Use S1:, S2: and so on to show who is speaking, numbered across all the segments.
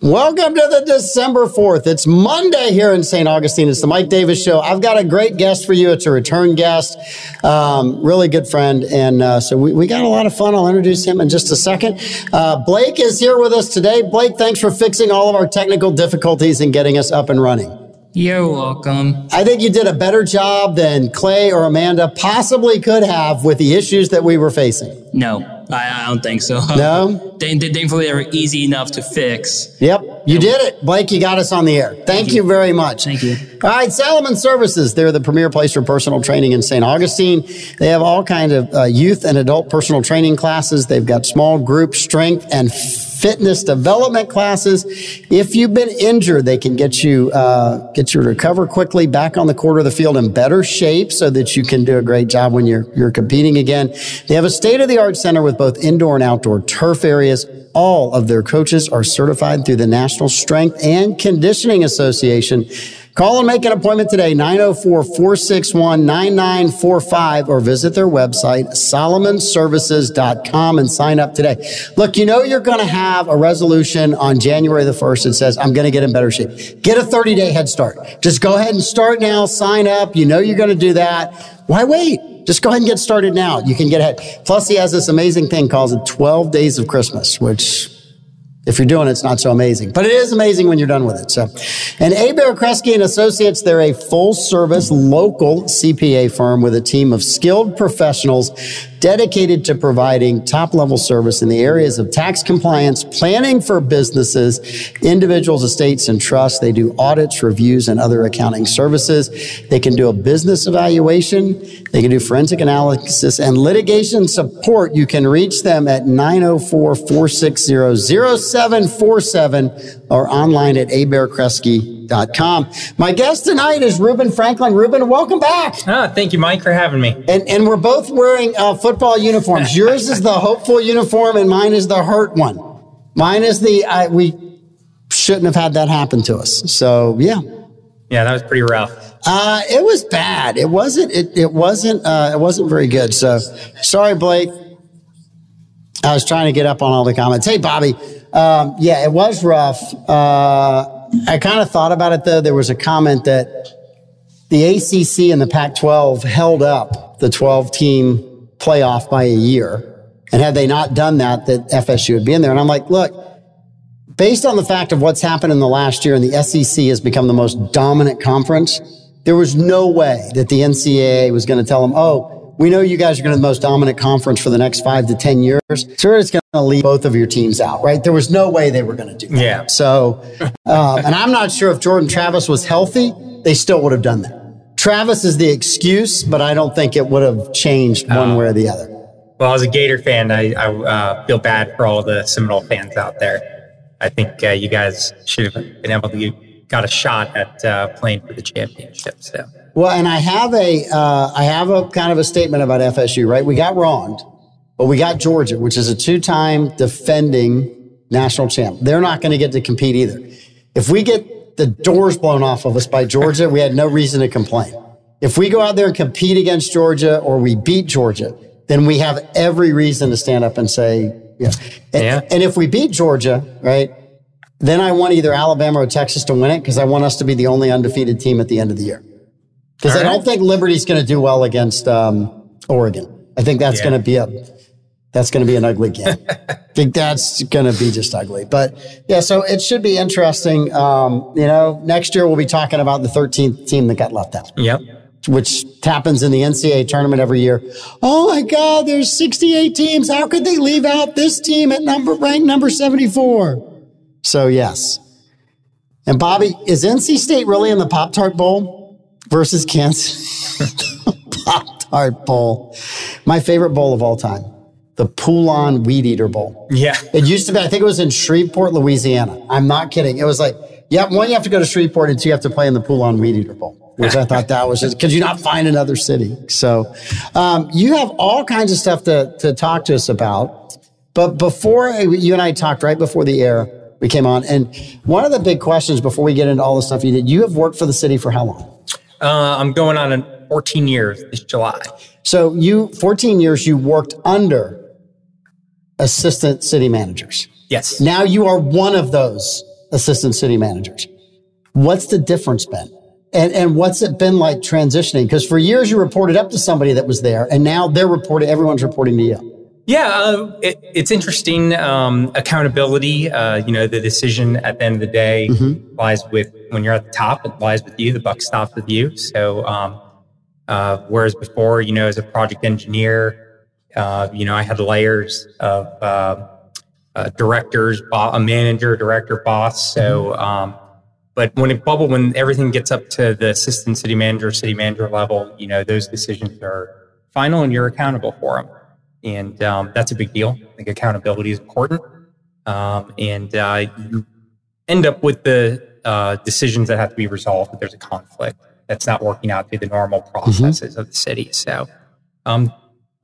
S1: Welcome to the December 4th. It's Monday here in St. Augustine. It's the Mike Davis Show. I've got a great guest for you. It's a return guest, um, really good friend. And uh, so we, we got a lot of fun. I'll introduce him in just a second. Uh, Blake is here with us today. Blake, thanks for fixing all of our technical difficulties and getting us up and running.
S2: You're welcome.
S1: I think you did a better job than Clay or Amanda possibly could have with the issues that we were facing.
S2: No. I, I don't think so.
S1: No?
S2: Thankfully, they were easy enough to fix.
S1: Yep, you did it. Blake, you got us on the air. Thank, Thank you. you. very much.
S2: Thank you.
S1: All right, Salomon Services. They're the premier place for personal training in St. Augustine. They have all kinds of uh, youth and adult personal training classes. They've got small group strength and fitness development classes. If you've been injured, they can get you uh, get you to recover quickly, back on the court of the field in better shape, so that you can do a great job when you're you're competing again. They have a state of the art center with both indoor and outdoor turf areas. All of their coaches are certified through the National Strength and Conditioning Association. Call and make an appointment today, 904-461-9945 or visit their website, salomonservices.com and sign up today. Look, you know you're going to have a resolution on January the 1st that says, I'm going to get in better shape. Get a 30 day head start. Just go ahead and start now, sign up. You know you're going to do that. Why wait? Just go ahead and get started now. You can get ahead. Plus, he has this amazing thing called the 12 Days of Christmas, which if you're doing it, it's not so amazing, but it is amazing when you're done with it. So, and Hebert Kresge and Associates, they're a full service local CPA firm with a team of skilled professionals dedicated to providing top level service in the areas of tax compliance, planning for businesses, individuals, estates, and trusts. They do audits, reviews, and other accounting services. They can do a business evaluation. They can do forensic analysis and litigation support. You can reach them at 904 460 0747 or online at hebertkresge.com. My guest tonight is Ruben Franklin. Ruben, welcome back.
S3: Ah, thank you, Mike, for having me.
S1: And, and we're both wearing uh, football uniforms. Yours is the hopeful uniform, and mine is the hurt one. Mine is the, I, we shouldn't have had that happen to us. So, yeah.
S3: Yeah, that was pretty rough.
S1: Uh, it was bad. It wasn't, it, it wasn't, uh, it wasn't very good. So, sorry, Blake. I was trying to get up on all the comments. Hey, Bobby. Um, yeah, it was rough. Uh, I kind of thought about it though. There was a comment that the ACC and the Pac 12 held up the 12 team playoff by a year. And had they not done that, that FSU would be in there. And I'm like, look, based on the fact of what's happened in the last year and the SEC has become the most dominant conference, there was no way that the NCAA was going to tell them, oh, we know you guys are going to be the most dominant conference for the next five to 10 years. So it's going to leave both of your teams out, right? There was no way they were going to do that.
S3: Yeah.
S1: So, um, and I'm not sure if Jordan Travis was healthy, they still would have done that. Travis is the excuse, but I don't think it would have changed one uh, way or the other.
S3: Well, as a Gator fan, I, I uh, feel bad for all the Seminole fans out there. I think uh, you guys should have been able to got a shot at uh, playing for the championship. So.
S1: Well, and I have a uh, I have a kind of a statement about FSU. Right, we got wronged, but we got Georgia, which is a two-time defending national champ. They're not going to get to compete either. If we get the doors blown off of us by Georgia, we had no reason to complain. If we go out there and compete against Georgia or we beat Georgia, then we have every reason to stand up and say, yeah. And, yeah. and if we beat Georgia, right, then I want either Alabama or Texas to win it because I want us to be the only undefeated team at the end of the year. Because I don't think Liberty's going to do well against um, Oregon. I think that's yeah. going to be a that's going to be an ugly game. I think that's going to be just ugly. But yeah, so it should be interesting. Um, you know, next year we'll be talking about the 13th team that got left out.
S3: Yep.
S1: Which happens in the NCAA tournament every year. Oh my God, there's 68 teams. How could they leave out this team at number ranked number 74? So yes. And Bobby, is NC State really in the Pop Tart Bowl? Versus Kansas. Pop Tart Bowl. My favorite bowl of all time. The Poulan Weed Eater Bowl.
S3: Yeah.
S1: It used to be, I think it was in Shreveport, Louisiana. I'm not kidding. It was like, yeah, one, you have to go to Shreveport, and two, you have to play in the Poulan Weed Eater Bowl, which I thought that was just because you not find another city. So um, you have all kinds of stuff to, to talk to us about. But before you and I talked right before the air, we came on. And one of the big questions before we get into all the stuff you did, you have worked for the city for how long?
S3: Uh, I'm going on 14 years this July.
S1: So you 14 years you worked under assistant city managers.
S3: Yes.
S1: Now you are one of those assistant city managers. What's the difference been? And, and what's it been like transitioning? Because for years you reported up to somebody that was there, and now they're reporting, everyone's reporting to you.
S3: Yeah, uh, it, it's interesting. Um, accountability, uh, you know, the decision at the end of the day mm-hmm. lies with when you're at the top, it lies with you. The buck stops with you. So, um, uh, whereas before, you know, as a project engineer, uh, you know, I had layers of uh, uh, directors, a manager, director, boss. So, mm-hmm. um, but when it bubble, when everything gets up to the assistant city manager, city manager level, you know, those decisions are final and you're accountable for them. And um, that's a big deal. I think accountability is important. Um, and uh, you end up with the uh, decisions that have to be resolved if there's a conflict that's not working out through the normal processes mm-hmm. of the city. So um,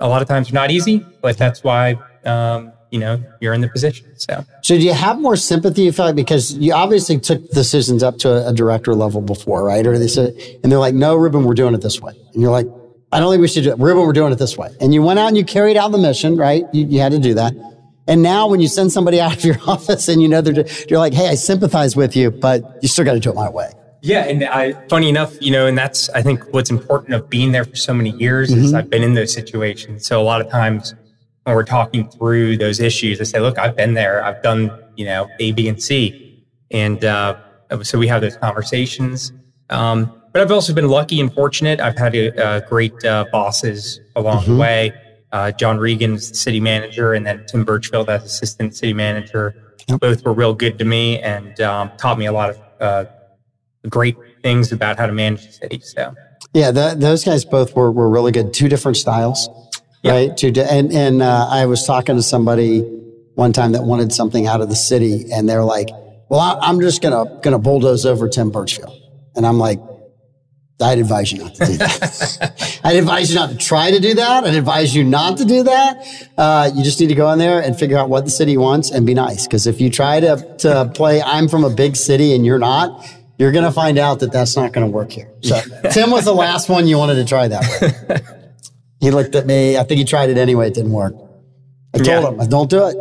S3: a lot of times they're not easy, but that's why um, you know you're in the position. So,
S1: so do you have more sympathy? You feel like because you obviously took decisions up to a, a director level before, right? Or they said, and they're like, "No, Ruben, we're doing it this way," and you're like, "I don't think we should do it, Ruben. We're doing it this way." And you went out and you carried out the mission, right? You, you had to do that. And now, when you send somebody out of your office and you know they're, you're like, "Hey, I sympathize with you, but you still got to do it my way."
S3: Yeah, and I, funny enough, you know, and that's I think what's important of being there for so many years mm-hmm. is I've been in those situations. So a lot of times when we're talking through those issues, I say, look, I've been there. I've done, you know, A, B, and C. And uh, so we have those conversations. Um, but I've also been lucky and fortunate. I've had uh, great uh, bosses along mm-hmm. the way. Uh, John Regan's the city manager, and then Tim Burchfield as assistant city manager. Yep. Both were real good to me and um, taught me a lot of uh, great things about how to manage the city. So,
S1: yeah, the, those guys both were, were really good. Two different styles right? To and and uh, I was talking to somebody one time that wanted something out of the city, and they're like, "Well, I, am just gonna gonna bulldoze over Tim Burchfield," and I'm like. I'd advise you not to do that. I'd advise you not to try to do that. I'd advise you not to do that. Uh, you just need to go in there and figure out what the city wants and be nice. Because if you try to, to play, I'm from a big city and you're not, you're going to find out that that's not going to work here. So Tim was the last one you wanted to try that with. He looked at me. I think he tried it anyway. It didn't work. I told yeah. him, "Don't do it."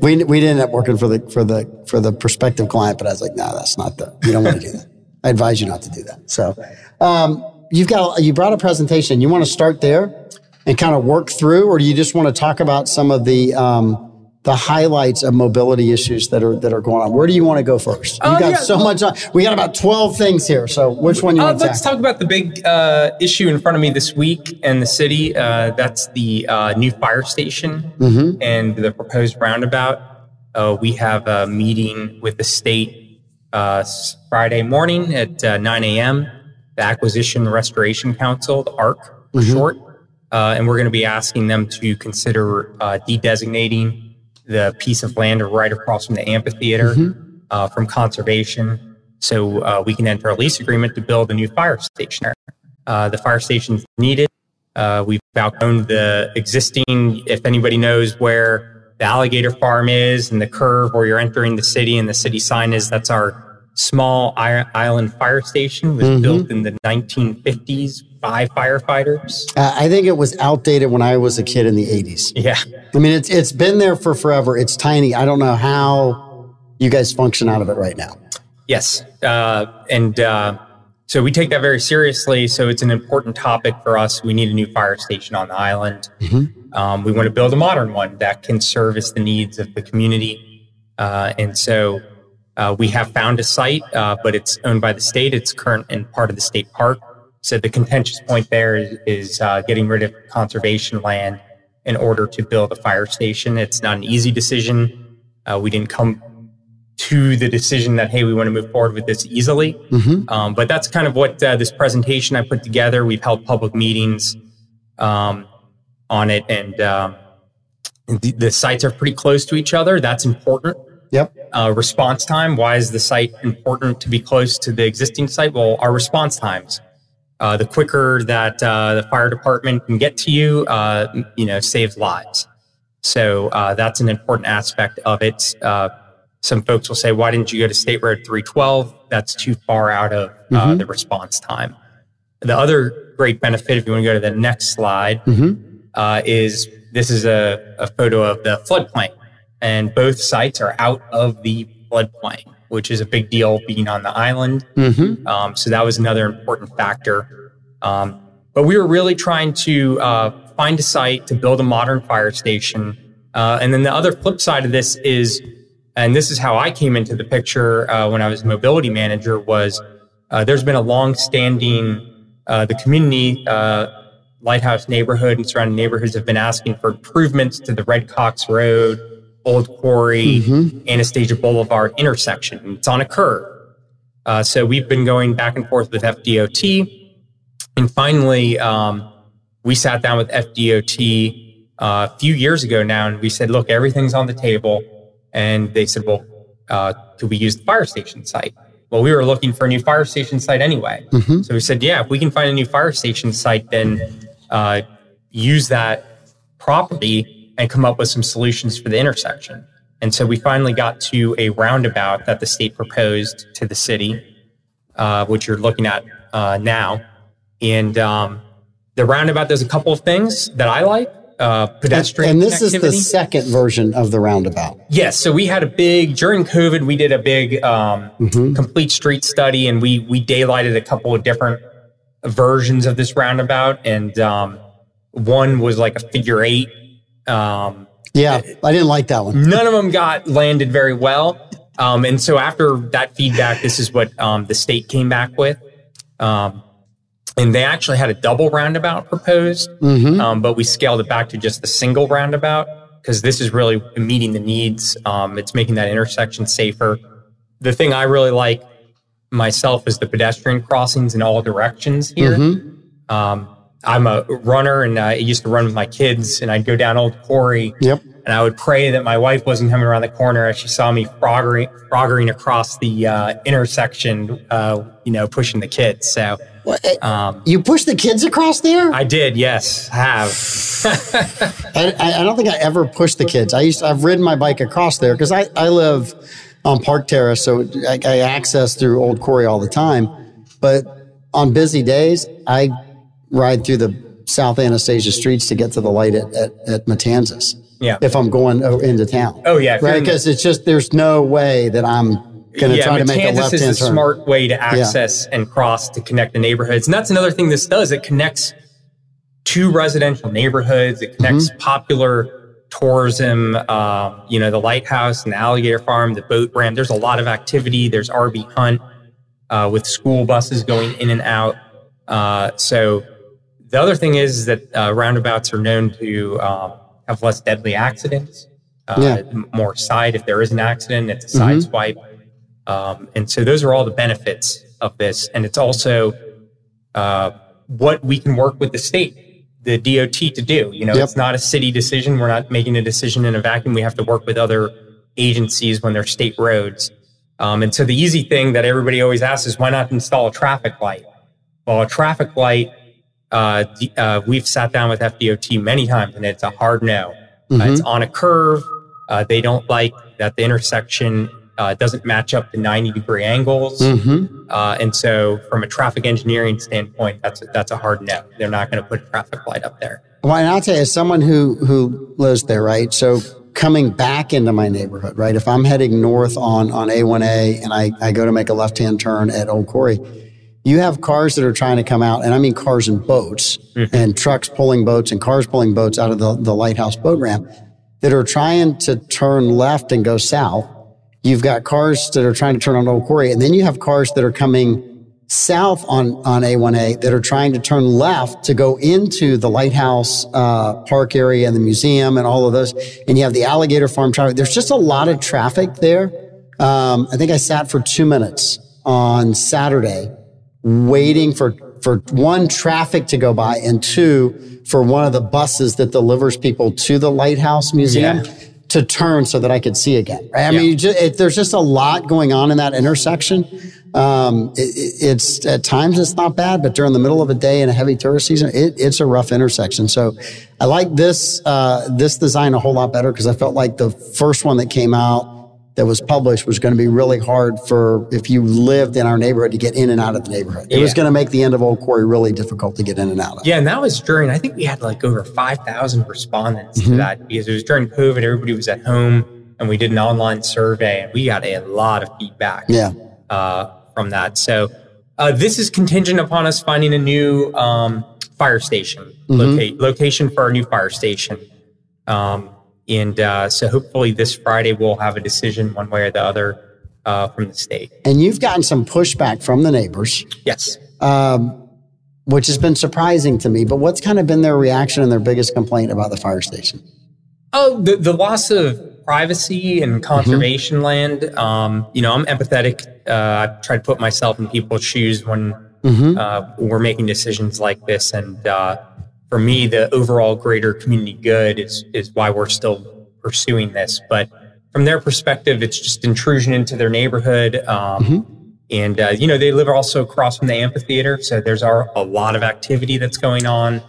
S1: we we didn't end up working for the for the for the prospective client, but I was like, "No, that's not the. You don't want to do that. I advise you not to do that." So, um, you've got you brought a presentation. You want to start there and kind of work through, or do you just want to talk about some of the um, the highlights of mobility issues that are that are going on. Where do you want to go first? You uh, got yeah, so much. On. We got about twelve things here. So which one you uh, want
S3: to Let's talk about the big uh, issue in front of me this week in the city. Uh, that's the uh, new fire station mm-hmm. and the proposed roundabout. Uh, we have a meeting with the state Friday morning at 9 a.m. The Acquisition Restoration Council, the ARC for mm-hmm. short, and we're going to be asking them to consider de-designating the piece of land right across from the amphitheater mm-hmm. uh, from conservation. So uh, we can enter a lease agreement to build a new fire station there. Uh, the fire station's needed. Uh, we've outgrown the existing, if anybody knows where the alligator farm is and the curve where you're entering the city and the city sign is, that's our small island fire station was mm-hmm. built in the 1950s by firefighters.
S1: Uh, I think it was outdated when I was a kid in the 80s.
S3: Yeah.
S1: I mean, it's, it's been there for forever. It's tiny. I don't know how you guys function out of it right now.
S3: Yes. Uh, and uh, so we take that very seriously. So it's an important topic for us. We need a new fire station on the island. Mm-hmm. Um, we want to build a modern one that can service the needs of the community. Uh, and so uh, we have found a site, uh, but it's owned by the state. It's current and part of the state park. So the contentious point there is, is uh, getting rid of conservation land in order to build a fire station. It's not an easy decision. Uh, we didn't come to the decision that hey, we want to move forward with this easily. Mm-hmm. Um, but that's kind of what uh, this presentation I put together. We've held public meetings um, on it, and um, the, the sites are pretty close to each other. That's important.
S1: Yep.
S3: Uh, response time. Why is the site important to be close to the existing site? Well, our response times uh, the quicker that uh, the fire department can get to you, uh, you know, saves lives. So uh, that's an important aspect of it. Uh, some folks will say, "Why didn't you go to State Road 312?" That's too far out of uh, mm-hmm. the response time. The other great benefit, if you want to go to the next slide, mm-hmm. is this is a, a photo of the floodplain, and both sites are out of the floodplain, which is a big deal being on the island.
S1: Mm-hmm.
S3: Um, so that was another important factor. Um, but we were really trying to uh, find a site to build a modern fire station. Uh, and then the other flip side of this is, and this is how I came into the picture uh, when I was mobility manager, was uh, there's been a long-standing uh, the community uh, lighthouse neighborhood and surrounding neighborhoods have been asking for improvements to the Red Cox Road, Old Quarry,
S1: Mm-hmm.
S3: Anastasia Boulevard intersection. It's on a curve. Uh, so we've been going back and forth with FDOT. And finally, um, we sat down with FDOT uh, a few years ago now and we said, look, everything's on the table. And they said, well, uh, could we use the fire station site? Well, we were looking for a new fire station site anyway.
S1: Mm-hmm.
S3: So we said, yeah, if we can find a new fire station site, then uh, use that property and come up with some solutions for the intersection. And so we finally got to a roundabout that the state proposed to the city, uh, which you're looking at uh, now. And um, the roundabout does a couple of things that I like. Uh, pedestrian
S1: And this is the second version of the roundabout.
S3: Yes, so we had a big during COVID. We did a big um,
S1: Mm-hmm.
S3: complete street study, and we we daylighted a couple of different versions of this roundabout, and um, one was like a figure eight. Um,
S1: Yeah, I didn't like that one.
S3: none of them got landed very well, um, and so after that feedback, this is what um, the state came back with. Um, and they actually had a double roundabout proposed,
S1: Mm-hmm.
S3: um, but we scaled it back to just a single roundabout because this is really meeting the needs. Um, it's making that intersection safer. The thing I really like myself is the pedestrian crossings in all directions here.
S1: Mm-hmm.
S3: I'm a runner and I used to run with my kids and I'd go down Old Quarry
S1: Yep.
S3: and I would pray that my wife wasn't coming around the corner as she saw me froggering, froggering across the uh, intersection, uh, you know, pushing the kids. So
S1: Well, eh,
S3: um,
S1: You push the kids across there?
S3: I did, yes, have.
S1: I, I I don't think I ever pushed the kids. I used to, I've ridden my bike across there because I, I live on Park Terrace, so I, I access through Old Quarry all the time. But on busy days, I ride through the South Anastasia streets to get to the light at, at, at Matanzas.
S3: Yeah.
S1: If I'm going into town.
S3: Oh, yeah,
S1: Right. Because it's just, there's no way that I'm going to
S3: yeah,
S1: try to make a
S3: Matanzas
S1: left
S3: is a
S1: turn.
S3: smart way to access and cross to connect the neighborhoods. And that's another thing this does. It connects two residential neighborhoods. It connects
S1: Mm-hmm.
S3: popular tourism, um, you know, the lighthouse and the alligator farm, the boat ramp. There's a lot of activity. There's RV hunt uh, with school buses going in and out. Uh, so the other thing is that uh, roundabouts are known to um, have less deadly accidents. Uh,
S1: Yeah.
S3: More side if there is an accident, it's a side swipe. Um, and so those are all the benefits of this. And it's also uh, what we can work with the state, the DOT to do. You know,
S1: Yep.
S3: it's not a city decision. We're not making a decision in a vacuum. We have to work with other agencies when they're state roads. Um, and so the easy thing that everybody always asks is why not install a traffic light? Well, a traffic light, uh, the- uh, we've sat down with FDOT many times and it's a hard no. Uh,
S1: Mhm.
S3: it's on a curve. Uh, they don't like that the intersection uh, doesn't match up to 90 degree angles.
S1: Mhm.
S3: Uh, and so, from a traffic engineering standpoint, that's a, that's a hard no. They're not going to put a traffic light up there.
S1: Well, and I'll tell you, as someone who who lives there, right? So coming back into my neighborhood, right? If I'm heading north on on A1A and I, I go to make a left hand turn at Old Quarry, you have cars that are trying to come out, and I mean cars and boats, and trucks pulling boats and cars pulling boats out of the, the lighthouse boat ramp that are trying to turn left and go south. You've got cars that are trying to turn on Old Quarry, and then you have cars that are coming south on, on A1A that are trying to turn left to go into the lighthouse uh, park area and the museum and all of those. And you have the alligator farm traffic. There's just a lot of traffic there. Um, I think I sat for two minutes on Saturday waiting for, for one, traffic to go by, and two, for one of the buses that delivers people to the lighthouse museum
S3: Yeah.
S1: to turn so that I could see again. Right? I
S3: Yeah.
S1: mean, you ju- it, there's just a lot going on in that intersection. Um, it, it- it's at times it's not bad, but during the middle of a day in a heavy tourist season, it, it's a rough intersection. So I like this uh, this design a whole lot better because I felt like the first one that came out that was published was going to be really hard for if you lived in our neighborhood to get in and out of the neighborhood. It was going to make the end of Old Quarry really difficult to get in and out of.
S3: Yeah, and that was during, I think we had like over 5,000 respondents
S1: Mm-hmm.
S3: to that because it was during COVID. Everybody was at home. And we did an online survey, and we got a lot of feedback
S1: Yeah.
S3: uh, from that. So uh, this is contingent upon us finding a new um, fire station loca- location for our new fire station. Um, and uh, so hopefully this Friday we'll have a decision one way or the other uh, from the state.
S1: And you've gotten some pushback from the neighbors,
S3: Yes.
S1: um, which has been surprising to me. But what's kind of been their reaction and their biggest complaint about the fire station?
S3: Oh, the, the loss of privacy and conservation land. Um, you know, I'm empathetic. Uh, I try to put myself in people's shoes when uh, we're making decisions like this. And uh, for me, the overall greater community good is is why we're still pursuing this. But from their perspective, it's just intrusion into their neighborhood. Um, And uh, you know, they live also across from the amphitheater, so there's our, a lot of activity that's going on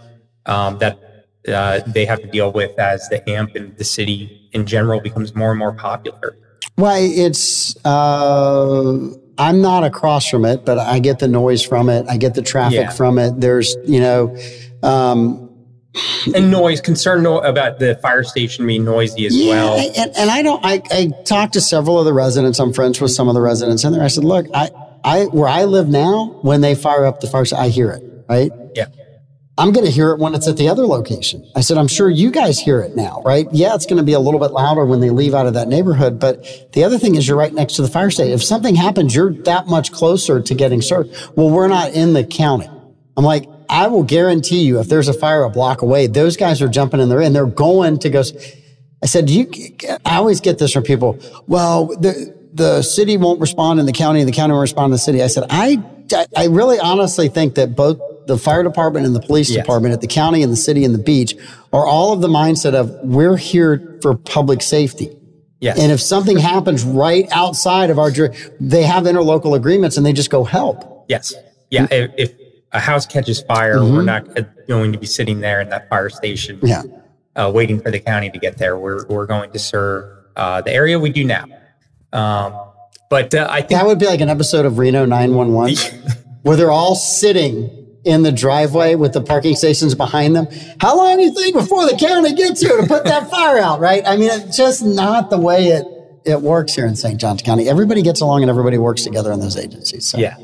S3: um, that uh, they have to deal with as the amp and the city in general becomes more and more popular.
S1: Well, it's uh, I'm not across from it, but I get the noise from it. I get the traffic
S3: Yeah.
S1: from it. There's you know, um,
S3: And noise, concern no- about the fire station being noisy as
S1: yeah,
S3: well.
S1: and, and I don't. I, I talked to several of the residents. I'm friends with some of the residents in there. I said, look, I I where I live now, when they fire up the fire, I hear it. Right.
S3: Yeah.
S1: I'm going to hear it when it's at the other location. I said, I'm sure you guys hear it now, right? Yeah, it's going to be a little bit louder when they leave out of that neighborhood. But the other thing is you're right next to the fire station. If something happens, you're that much closer to getting served. Well, we're not in the county. I'm like, I will guarantee you if there's a fire a block away, those guys are jumping in there and they're going to go. I said, you, I always get this from people. Well, the, the city won't respond in the county and the county won't respond in the city. I said, I, I really honestly think that both the fire department and the police
S3: Yes.
S1: department at the county and the city and the beach are all of the mindset of we're here for public safety.
S3: Yes.
S1: And if something happens right outside of our, they have interlocal agreements and they just go help.
S3: yes. Yeah. If, if a house catches fire, we're not going to be sitting there in that fire station
S1: Yeah.
S3: uh, waiting for the county to get there. We're, we're going to serve uh, the area we do now. Um, but uh, I think
S1: That would be like an episode of Reno 911 where they're all sitting in the driveway with the parking stations behind them. How long do you think before the county gets here to put that fire out, right? I mean, it's just not the way it, it works here in St. Johns County. Everybody gets along and everybody works together in those agencies. So.
S3: Yeah.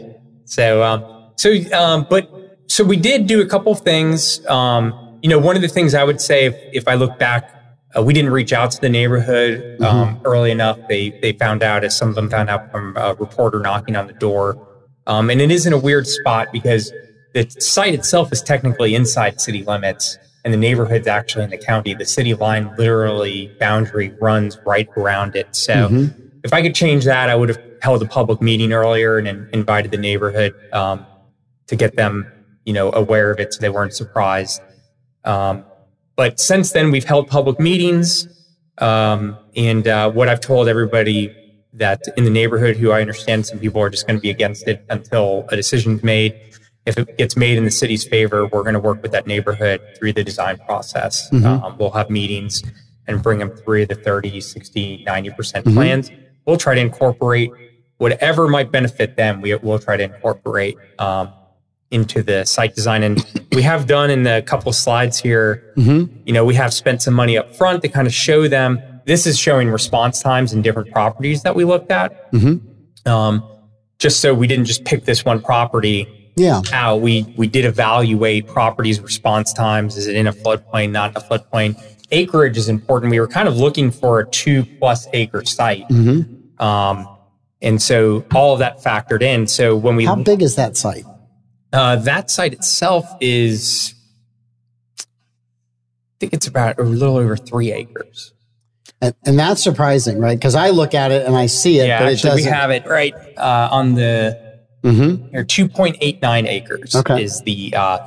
S3: So, um, so, um, but so we did do a couple of things. Um, you know, one of the things I would say, if, if I look back, uh, we didn't reach out to the neighborhood um, early enough. They they found out, as some of them found out from a reporter knocking on the door. Um, and it is in a weird spot because the site itself is technically inside city limits, and the neighborhood's actually in the county. The city line, literally boundary, runs right around it. So if I could change that, I would have held a public meeting earlier and in, invited the neighborhood um, to get them, you know, aware of it so they weren't surprised. Um, but since then, we've held public meetings, um, and uh, what I've told everybody that in the neighborhood, who I understand some people are just going to be against it until a decision's made. If it gets made in the city's favor, we're going to work with that neighborhood through the design process. Um, we'll have meetings and bring them through the 30, 60, 90% plans. We'll try to incorporate whatever might benefit them. We, we'll try to incorporate um, into the site design. And we have done in the couple of slides here, you know, we have spent some money up front to kind of show them. This is showing response times in different properties that we looked at. Um, just so we didn't just pick this one property
S1: Yeah.
S3: out. We we did evaluate properties' response times. Is it in a floodplain, not in a floodplain? Acreage is important. We were kind of looking for a two plus acre site. Um, and so all of that factored in. So when we
S1: How big is that site?
S3: Uh, that site itself is, I think it's about a little over three acres.
S1: And, and that's surprising, right? Because I look at it and I see it,
S3: Yeah,
S1: but it
S3: actually, we
S1: doesn't.
S3: have it right uh, on the
S1: Mhm.
S3: here. Two point eight nine acres
S1: Okay.
S3: is the uh,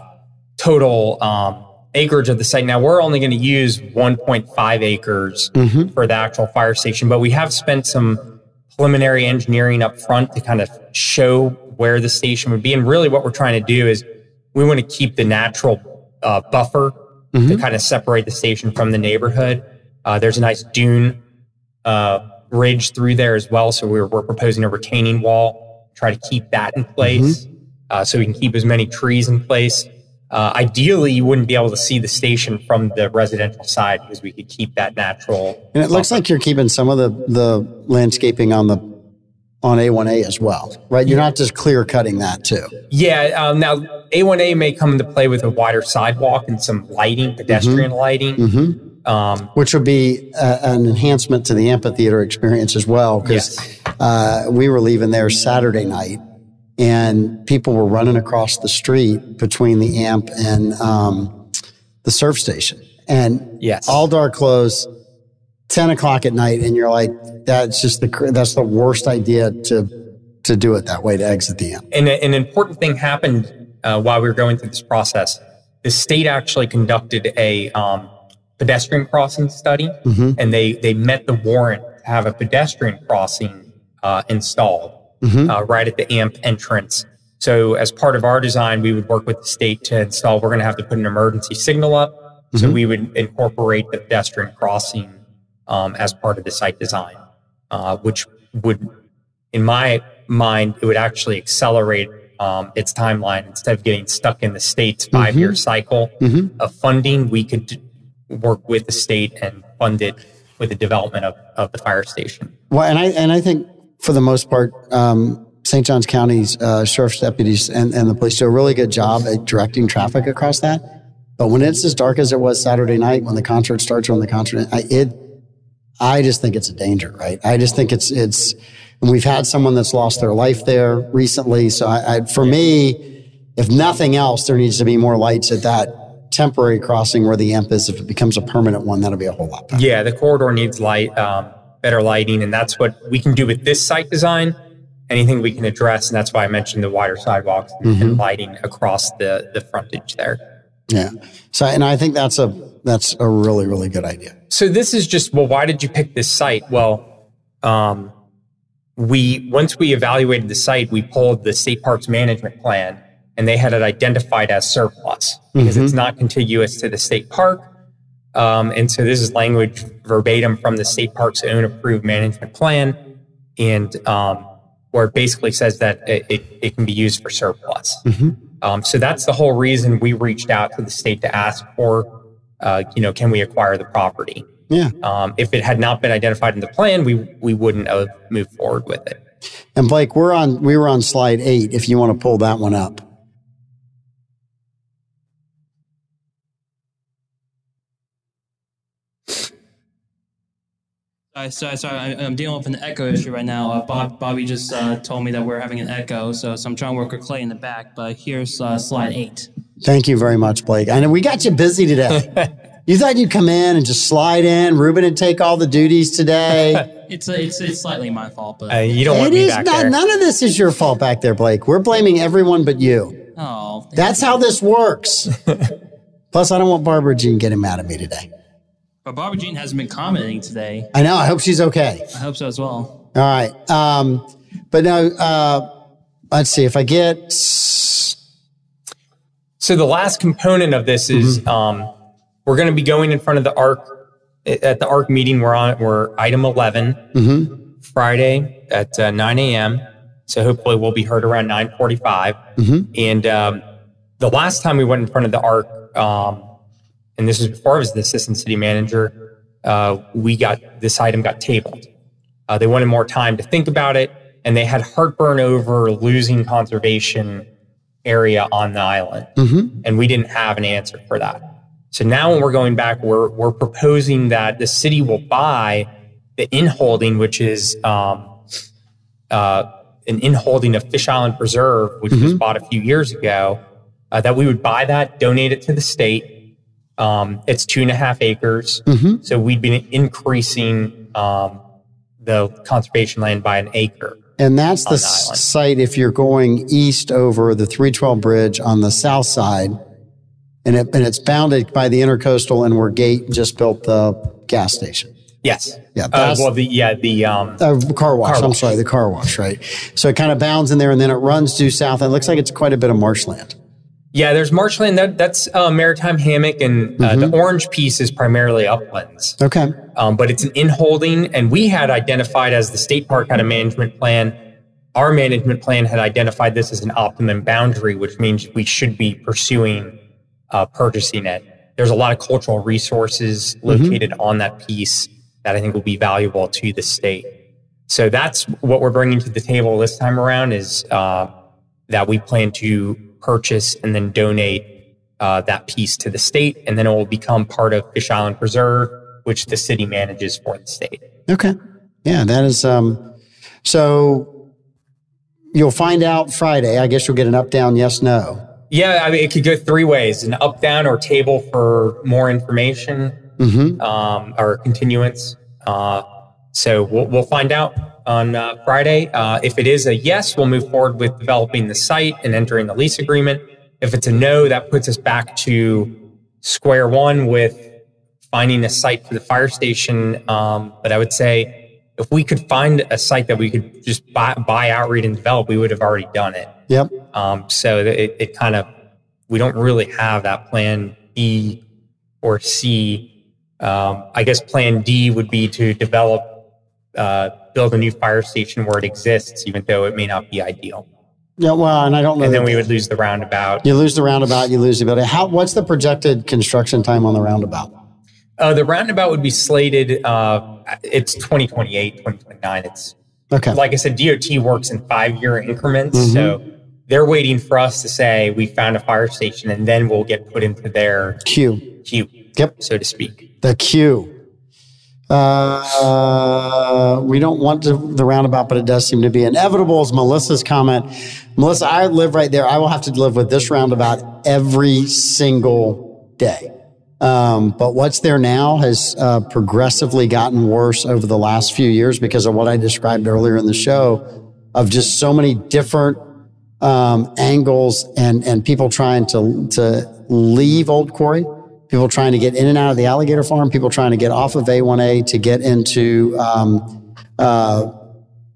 S3: total um, acreage of the site. Now we're only going to use one point five acres
S1: Mm-hmm.
S3: for the actual fire station, but we have spent some preliminary engineering up front to kind of show where the station would be. And really, what we're trying to do is we want to keep the natural uh, buffer
S1: Mm-hmm.
S3: to kind of separate the station from the neighborhood. Uh, there's a nice dune uh, ridge through there as well. So we're, we're proposing a retaining wall, try to keep that in place uh, so we can keep as many trees in place. Uh, ideally, you wouldn't be able to see the station from the residential side because we could keep that natural.
S1: And it looks like you're keeping some of the, the landscaping on the on A1A as well, right? You're not just clear cutting that too.
S3: Yeah. Um, now, A1A may come into play with a wider sidewalk and some lighting, pedestrian lighting. Um,
S1: which would be uh, an enhancement to the amphitheater experience as well. Because uh, we were leaving there Saturday night, and people were running across the street between the amp and um, the surf station, and
S3: Yes.
S1: all dark clothes, ten o'clock at night, and you're like, that's just the that's the worst idea to to do it that way to exit the amp.
S3: and a- an important thing happened uh, while we were going through this process. The state actually conducted a um, pedestrian crossing study, and they they met the warrant to have a pedestrian crossing uh, installed uh, right at the AMP entrance. So, as part of our design, we would work with the state to install. We're going to have to put an emergency signal up, so we would incorporate the pedestrian crossing um, as part of the site design, uh, which would, in my mind, it would actually accelerate um, its timeline instead of getting stuck in the state's five year cycle of funding. We could d- work with the state and fund it with the development of, of the fire station.
S1: Well, and I and I think for the most part, um, St. Johns County's uh, sheriff's deputies and, and the police do a really good job at directing traffic across that. But when it's as dark as it was Saturday night, when the concert starts, or when the concert, I, it, I just think it's a danger, right? I just think it's it's. And we've had someone that's lost their life there recently. So I, I, for me, if nothing else, there needs to be more lights at that temporary crossing where the amp is. If it becomes a permanent one, that'll be a whole lot better.
S3: Yeah, the corridor needs light, um, better lighting, and that's what we can do with this site design. Anything we can address, and that's why I mentioned the wider sidewalks and, and lighting across the the frontage there.
S1: Yeah. So, and I think that's a that's a really really good idea.
S3: So this is just well, why did you pick this site? Well, um, we once we evaluated the site, we pulled the state parks management plan, and they had it identified as surplus because it's not contiguous to the state park. Um, and so this is language verbatim from the state park's own approved management plan, and um, where it basically says that it, it, it can be used for surplus. Um, so that's the whole reason we reached out to the state to ask for, uh, you know, can we acquire the property?
S1: Yeah.
S3: Um, if it had not been identified in the plan, we we wouldn't have moved forward with it.
S1: And Blake, we're on we were on slide eight. If you want to pull that one up.
S2: I sorry, sorry, I, I'm dealing with an echo issue right now. Uh, Bob, Bobby just uh, told me that we're having an echo, so, so I'm trying to work with Clay in the back. But here's uh, slide eight.
S1: Thank you very much, Blake. I know we got you busy today. you thought you'd come in and just slide in. Ruben would take all the duties today.
S2: It's it's it's slightly my fault, but
S3: Uh, you don't want
S1: it
S3: me
S1: is
S3: back
S1: not.
S3: there.
S1: None of this is your fault back there, Blake. We're blaming everyone but you.
S2: oh,
S1: That's how this works. Plus, I don't want Barbara Jean getting mad at me today.
S2: But Barbara Jean hasn't been commenting today.
S1: I know. I hope she's okay.
S2: I hope so as well.
S1: All right. Um, but now, uh, let's see if I get.
S3: So the last component of this is um, we're going to be going in front of the ARC at the ARC meeting. We're on we're item 11 Friday at uh, 9 a.m. So hopefully we'll be heard around 9:45. And um, the last time we went in front of the ARC, um, and this was before I was the assistant city manager, uh, we got this item got tabled. Uh, they wanted more time to think about it, and they had heartburn over losing conservation area on the island, and we didn't have an answer for that. So now, when we're going back, we're we're proposing that the city will buy the inholding, which is um, uh, an inholding of Fish Island Preserve, which was bought a few years ago. Uh, that we would buy that, donate it to the state. Um, it's two and a half acres, so we'd been increasing um, the conservation land by an acre.
S1: And that's the
S3: the
S1: site if you're going east over the 312 bridge on the south side. And, it, and it's bounded by the intercoastal and where Gate just built the gas station.
S3: Yes.
S1: Yeah,
S3: Uh, well, the yeah the um,
S1: Uh, car wash.
S3: Car
S1: I'm
S3: wash.
S1: sorry, the car wash, right? So it kind of bounds in there and then it runs due south. And it looks like it's quite a bit of marshland.
S3: Yeah, there's marshland. That that's uh, maritime hammock, and uh,
S1: Mm-hmm.
S3: the orange piece is primarily uplands.
S1: Okay.
S3: Um, but it's an inholding, and we had identified as the state park had a management plan. Our management plan had identified this as an optimum boundary, which means we should be pursuing uh, purchasing it. There's a lot of cultural resources located on that piece that I think will be valuable to the state. So that's what we're bringing to the table this time around is uh, that we plan to purchase and then donate uh, that piece to the state, and then it will become part of Fish Island Preserve, which the city manages for the state.
S1: Okay. Yeah, that is um so you'll find out Friday. I guess you'll get an up down yes no.
S3: Yeah, I mean, it could go three ways: an up, down, or table for more information
S1: Mm-hmm.
S3: um, or continuance. Uh, so we'll, we'll find out on uh, Friday. Uh, if it is a yes, we'll move forward with developing the site and entering the lease agreement. If it's a no, that puts us back to square one with finding a site for the fire station. Um, but I would say if we could find a site that we could just buy, buy outright and develop, we would have already done it.
S1: Yep.
S3: Um, so it, it kind of, we don't really have that plan B or C. Um, I guess plan D would be to develop, uh, build a new fire station where it exists, even though it may not be ideal.
S1: Yeah, well, and I don't know.
S3: And then we would lose the roundabout.
S1: you lose the roundabout, you lose the ability. How what's the projected construction time on the roundabout?
S3: Uh, the roundabout would be slated, uh, it's 2028, 2029. It's,
S1: Okay.
S3: like I said, DOT works in five year increments.
S1: Mhm.
S3: So they're waiting for us to say we found a fire station and then we'll get put into their
S1: Q.
S3: queue,
S1: Yep.
S3: so to speak.
S1: The Q. Uh, we don't want to, the roundabout, but it does seem to be inevitable. Is Melissa's comment? Melissa, I live right there. I will have to live with this roundabout every single day. Um, but what's there now has uh, progressively gotten worse over the last few years because of what I described earlier in the show of just so many different um, angles and and people trying to to leave Old Quarry, people trying to get in and out of the alligator farm, people trying to get off of A1A to get into um, uh,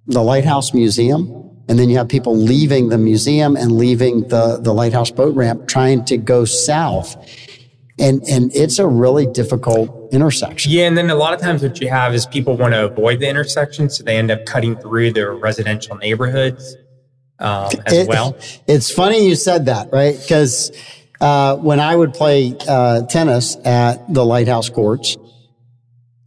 S1: the Lighthouse Museum, and then you have people leaving the museum and leaving the the Lighthouse boat ramp, trying to go south, and and it's a really difficult intersection.
S3: Yeah, and then a lot of times what you have is people want to avoid the intersection, so they end up cutting through their residential neighborhoods um, as
S1: It-
S3: well.
S1: It's funny you said that, right? Because uh, when I would play uh, tennis at the Lighthouse Courts,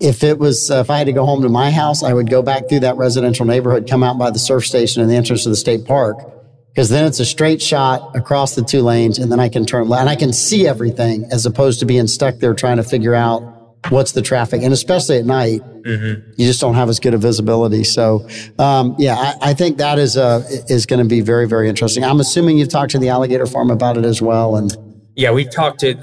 S1: if it was uh, if I had to go home to my house, I would go back through that residential neighborhood, come out by the surf station and the entrance to the state park, because then it's a straight shot across the two lanes, and then I can turn left and I can see everything as opposed to being stuck there trying to figure out what's the traffic, and especially at night you just don't have as good a visibility. So, um, yeah, I, I think that is uh, is going to be very very interesting. I'm assuming you've talked to the alligator farm about it as well, and
S3: Yeah, we've talked to.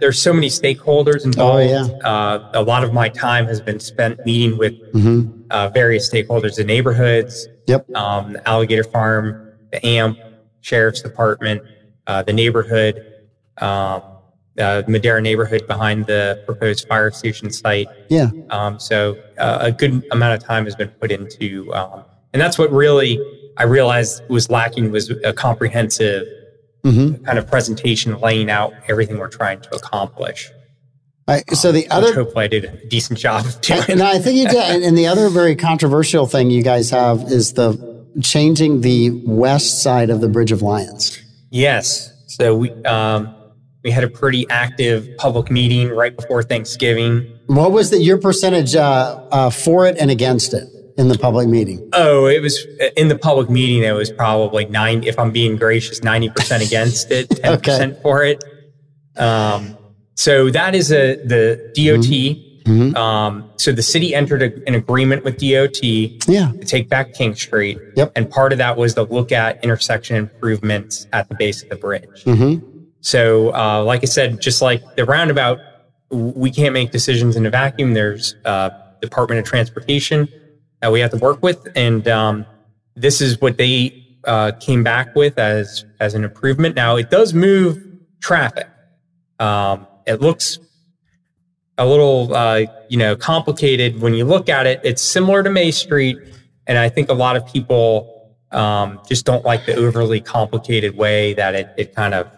S3: There's so many stakeholders involved.
S1: Oh, yeah.
S3: Uh, a lot of my time has been spent meeting with
S1: Mm-hmm.
S3: uh, various stakeholders, the neighborhoods,
S1: yep,
S3: um, the Alligator Farm, the AMP, Sheriff's Department, uh, the neighborhood, um, uh, Madera neighborhood behind the proposed fire station site.
S1: yeah,
S3: Um, so uh, a good amount of time has been put into, um, and that's what really I realized was lacking was a comprehensive
S1: mm-hmm.
S3: kind of presentation laying out everything we're trying to accomplish.
S1: I, so the
S3: Which
S1: other
S3: hopefully I did a decent job of doing.
S1: And I think you did. And, and the other very controversial thing you guys have is the changing the west side of the Bridge of Lions.
S3: Yes. So we um, we had a pretty active public meeting right before Thanksgiving.
S1: What was the, your percentage uh, uh, for it and against it in the public meeting?
S3: Oh, it was in the public meeting. It was probably nine. If I'm being gracious, ninety percent against it, ten percent for it. Um, so that is a the DOT.
S1: Mhm.
S3: Um, so the city entered a, an agreement with DOT
S1: Yeah.
S3: to take back King Street.
S1: Yep.
S3: And part of that was to look at intersection improvements at the base of the bridge.
S1: Mm-hmm.
S3: So, uh, like I said, just like the roundabout, we can't make decisions in a vacuum. There's uh, Department of Transportation that we have to work with, and um, this is what they uh, came back with as as an improvement. Now, it does move traffic. Um, it looks a little, uh, you know, complicated when you look at it. It's similar to May Street, and I think a lot of people um, just don't like the overly complicated way that it, it kind of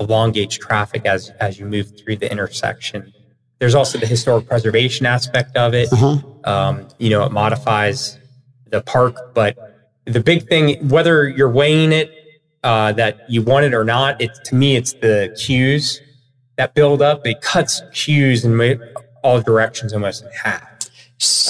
S3: elongates traffic as as you move through the intersection. There's also the historic preservation aspect of it.
S1: Uh-huh.
S3: Um, you know, it modifies the park, but the big thing, whether you're weighing it uh, that you want it or not, it's to me, it's the queues that build up, it cuts queues in all directions almost in half.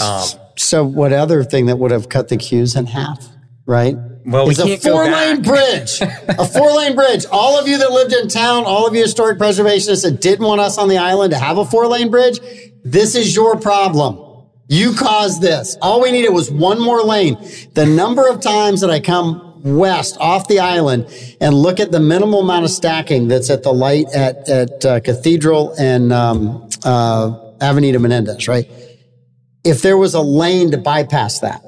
S3: Um,
S1: So, what other thing that would have cut the queues in half, right?
S3: Well, we
S1: is a four lane bridge. a four lane bridge. All of you that lived in town, all of you historic preservationists that didn't want us on the island to have a four lane bridge, this is your problem. You caused this. All we needed was one more lane. The number of times that I come west off the island and look at the minimal amount of stacking that's at the light at, at uh, Cathedral and um, uh, Avenida Menendez, right? If there was a lane to bypass that,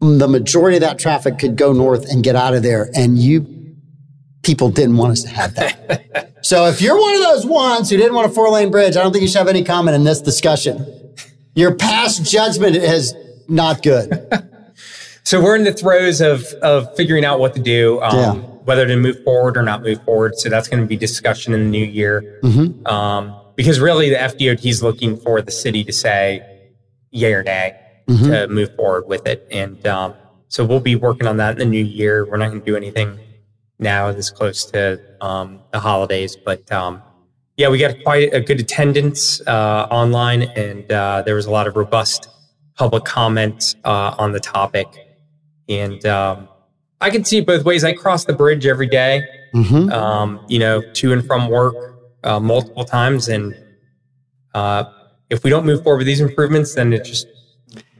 S1: the majority of that traffic could go north and get out of there. And you people didn't want us to have that. so if you're one of those ones who didn't want a four lane bridge, I don't think you should have any comment in this discussion. Your past judgment is not good.
S3: So we're in the throes of of figuring out what to do, um,
S1: Yeah.
S3: whether to move forward or not move forward. So that's going to be discussion in the new year.
S1: Mm-hmm.
S3: Um, because really, the FDOT is looking for the city to say yay or nay
S1: Mm-hmm.
S3: to move forward with it, and um, so we'll be working on that in the new year. We're not going to do anything now this close to um, the holidays, but um, yeah, we got quite a good attendance uh, online, and uh, there was a lot of robust public comment uh, on the topic. And um, I can see it both ways. I cross the bridge every day,
S1: Mhm.
S3: um, you know, to and from work uh, multiple times. And uh, if we don't move forward with these improvements, then it just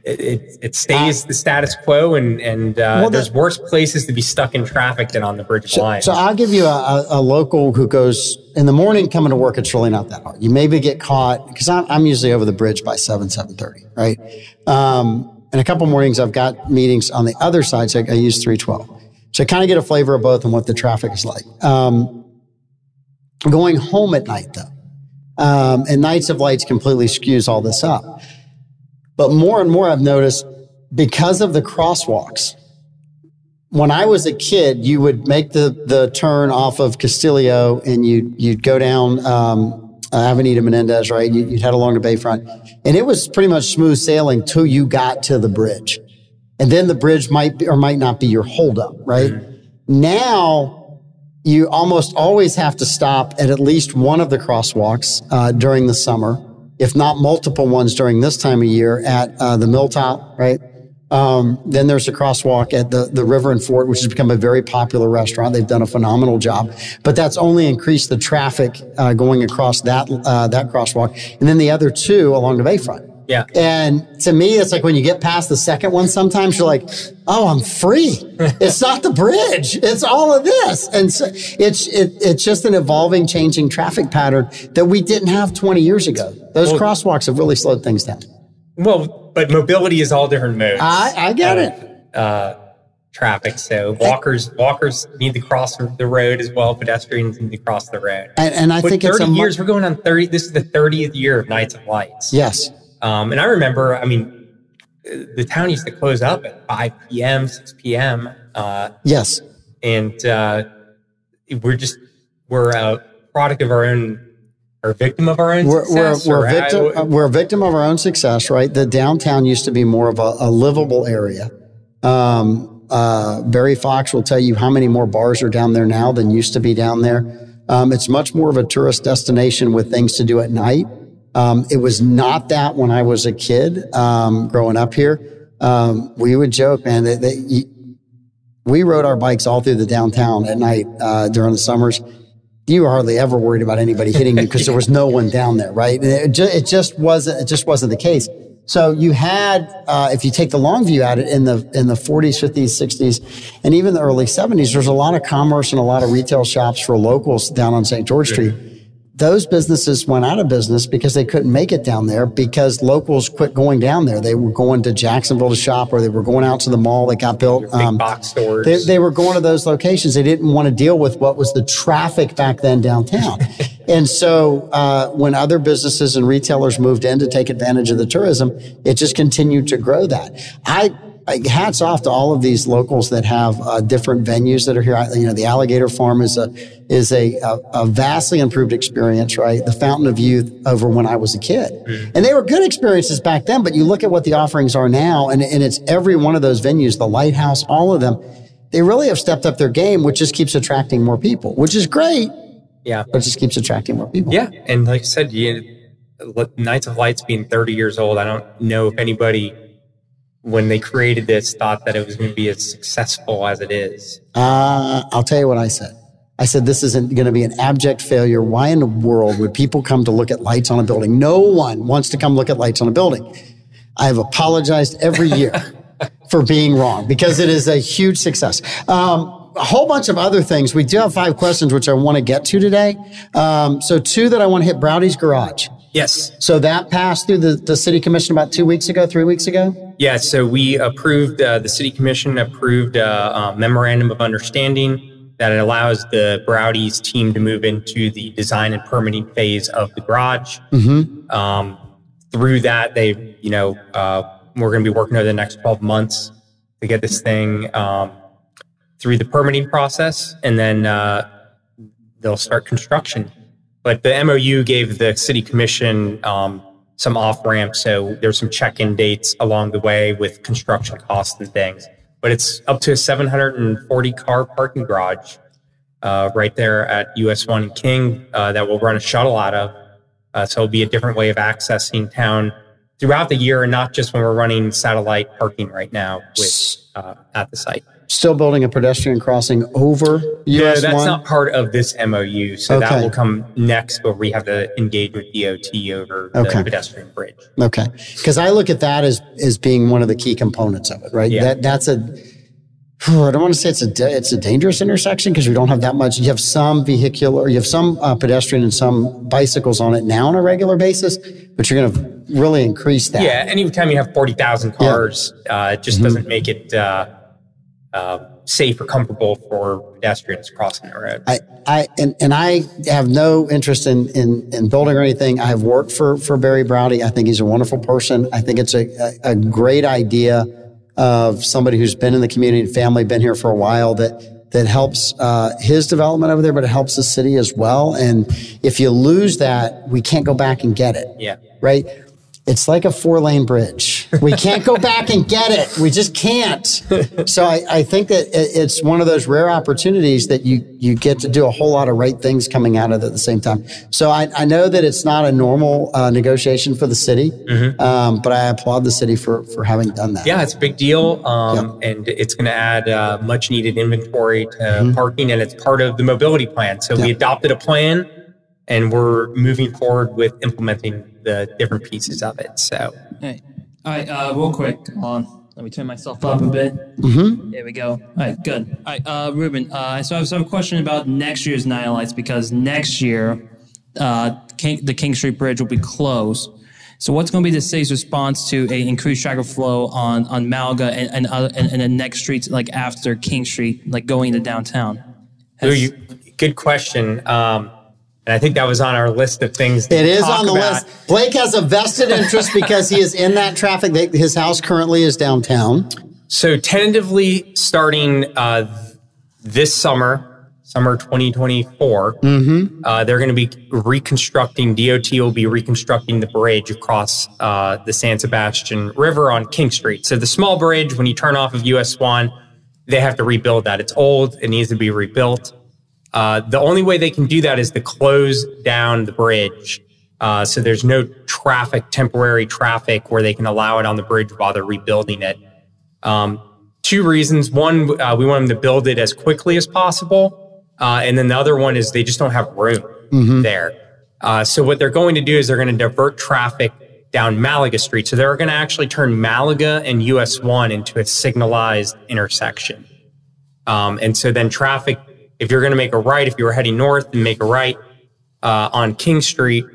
S3: it, it, it stays the status quo, and and uh,
S1: Well,
S3: there's
S1: the-
S3: worse places to be stuck in traffic than on the Bridge of
S1: So,
S3: Lions.
S1: so I'll give you a, a, a local who goes in the morning coming to work. It's really not that hard. You maybe get caught because I'm, I'm usually over the bridge by seven seven thirty, right? Um, and a couple mornings I've got meetings on the other side, so I, I use three twelve. So I kind of get a flavor of both and what the traffic is like. Um, going home at night though, um, and Nights of Lights completely skews all this up. But more and more I've noticed because of the crosswalks when I was a kid, you would make the the turn off of Castillo and you you'd go down um, Avenida Menendez, right? You, you'd head along the bayfront, and it was pretty much smooth sailing till you got to the bridge, and then the bridge might be, or might not be your holdup, right? Now you almost always have to stop at at least one of the crosswalks uh, during the summer, if not multiple ones during this time of year at uh, the Milltop, right? Um, then there's a crosswalk at the, the River and Fort, which has become a very popular restaurant. They've done a phenomenal job, but that's only increased the traffic uh, going across that uh, that crosswalk, and then the other two along the bayfront.
S3: Yeah.
S1: And to me, it's like when you get past the second one, sometimes you're like, oh, I'm free. it's not the bridge. It's all of this. And so it's, it, it's just an evolving, changing traffic pattern that we didn't have 20 years ago. Those
S3: Well-
S1: crosswalks have really slowed things down.
S3: Well, but mobility is all different modes.
S1: I, I get
S3: of,
S1: it.
S3: Uh, traffic. So walkers walkers need to cross the road as well. Pedestrians need to cross the road.
S1: And, and I
S3: But
S1: think it's a
S3: 30
S1: mu-
S3: years. We're going on 30. This is the 30th year of Nights of Lights.
S1: Yes.
S3: Um, and I remember, I mean, the town used to close up at 5 p.m., 6 p.m. Uh,
S1: Yes.
S3: and uh, we're just, we're a product of our own, or victim of our own
S1: We're, we're, we're, a victim,
S3: I-
S1: we're a victim of our own success, right? The downtown used to be more of a, a livable area. Um, uh, Barry Fox will tell you how many more bars are down there now than used to be down there. Um, it's much more of a tourist destination with things to do at night. Um, it was not that when I was a kid um, growing up here. Um, we would joke, man, that, that you, we rode our bikes all through the downtown at night uh, during the summers you were hardly ever worried about anybody hitting you because there was no one down there, right? It, ju- it just wasn't. It just wasn't the case. So you had, uh, if you take the long view at it, in the in the 40s, 50s, 60s, and even the early 70s, there's a lot of commerce and a lot of retail shops for locals down on St. George Street. Those businesses went out of business because they couldn't make it down there because locals quit going down there. They were going to Jacksonville to shop, or they were going out to the mall that got built.
S3: big
S1: Um,
S3: box stores.
S1: they, they were going to those locations. They didn't want to deal with what was the traffic back then downtown. and so uh, when other businesses and retailers moved in to take advantage of the tourism, it just continued to grow that. I, I hats off to all of these locals that have uh, different venues that are here. I- You know, the Alligator Farm is a is a, a, a vastly improved experience, right? The Fountain of Youth over when I was a kid, and they were good experiences back then. But you look at what the offerings are now, and, and it's every one of those venues, the Lighthouse, all of them they really have stepped up their game, which just keeps attracting more people, which is great.
S3: Yeah.
S1: It just keeps attracting more people.
S3: Yeah, and like I said, you, Nights of Lights being 30 years old, I don't know if anybody, when they created this, thought that it was going to be as successful as it is.
S1: Uh, I'll tell you what I said. I said, this isn't going to be an abject failure. Why in the world would people come to look at lights on a building? No one wants to come look at lights on a building. I have apologized every year for being wrong because it is a huge success. Um, a whole bunch of other things. We do have five questions, which I want to get to today. Um, so two that I want to hit Browdy's Garage.
S3: Yes.
S1: So that passed through the, the city commission about two weeks ago, three weeks ago?
S3: Yeah. So we approved, uh, the city commission approved a, uh, a memorandum of understanding that allows the Browdy's team to move into the design and permitting phase of the garage.
S1: Mm-hmm.
S3: Um, through that, they, you know, uh, we're going to be working over the next 12 months to get this thing um, through the permitting process, and then uh, they'll start construction. But the MOU gave the city commission um, some off ramps, so there's some check in dates along the way with construction costs and things. But it's up to a 740 car parking garage uh, right there at US 1 and King uh, that we'll run a shuttle out of. Uh, so it'll be a different way of accessing town throughout the year and not just when we're running satellite parking right now with, uh, at the site.
S1: Still building a pedestrian crossing over US
S3: No, that's
S1: 1?
S3: not part of this MOU. So that will come next but we have to engage with DOT over
S1: Okay.
S3: the pedestrian bridge.
S1: Okay, because I look at that as as being one of the key components of it, right?
S3: Yeah.
S1: That that's a. I don't want to say it's a it's a dangerous intersection because we don't have that much. You have some vehicular, you have some uh, pedestrian and some bicycles on it now on a regular basis, but you're going to really increase that.
S3: Yeah, anytime you have 40,000 cars, uh, it just
S1: Mm-hmm.
S3: doesn't make it uh, uh, safe or comfortable for pedestrians crossing the road.
S1: I, I and, and I have no interest in, in, in building or anything. I have worked for, for Barry Browdy. I think he's a wonderful person. I think it's a, a, a great idea of somebody who's been in the community and family, been here for a while that, that helps uh, his development over there, but it helps the city as well. And if you lose that, we can't go back and get it.
S3: Yeah.
S1: Right? It's like a four lane bridge. We can't go back and get it. We just can't. So I, I think that it- it's one of those rare opportunities that you, you get to do a whole lot of right things coming out of it at the same time. So I, I know that it's not a normal uh, negotiation for the city, um, but I applaud the city for, for having done that.
S3: Yeah, it's a big deal, um, and it's going to add uh, much needed inventory to
S1: Mm-hmm.
S3: parking, and it's part of the mobility plan. So we adopted a plan, and we're moving forward with implementing the different pieces of it. So
S2: Hey, all right, uh, real quick. Hold on. Let me turn myself up a bit. Mm-hmm. There we go. All right, good. All right, uh, Ruben. Uh, so I have a question about next year's Nine Lights because next year, uh, King, the King Street Bridge will be closed. So what's going to be the city's response to a increased traffic flow on on Malaga and and, other, and, and the next streets like after King Street, like going to downtown?
S3: Ooh, you, good question, um, and I think that was on our list of things.
S1: It is on the
S3: about.
S1: list. Blake has a vested interest because he is in that traffic. They- His house currently is downtown.
S3: So tentatively starting uh, this summer, summer 2024,
S1: Mm-hmm.
S3: uh, they're going to be reconstructing. DOT will be reconstructing the bridge across uh, the San Sebastian River on King Street. So the small bridge, when you turn off of US One, they have to rebuild that. It's old. It needs to be rebuilt. Uh, the only way they can do that is to close down the bridge. Uh, so there's no traffic, temporary traffic, where they can allow it on the bridge while they're rebuilding it. Um, two reasons. One, uh, we want them to build it as quickly as possible. Uh, and then the other one is they just don't have room there. Uh, so what they're going to do is they're going to divert traffic down Malaga Street. So they're going to actually turn Malaga and US 1 into a signalized intersection. Um, and so then traffic, if you're going to make a right, if you were heading north and make a right uh, on King Street,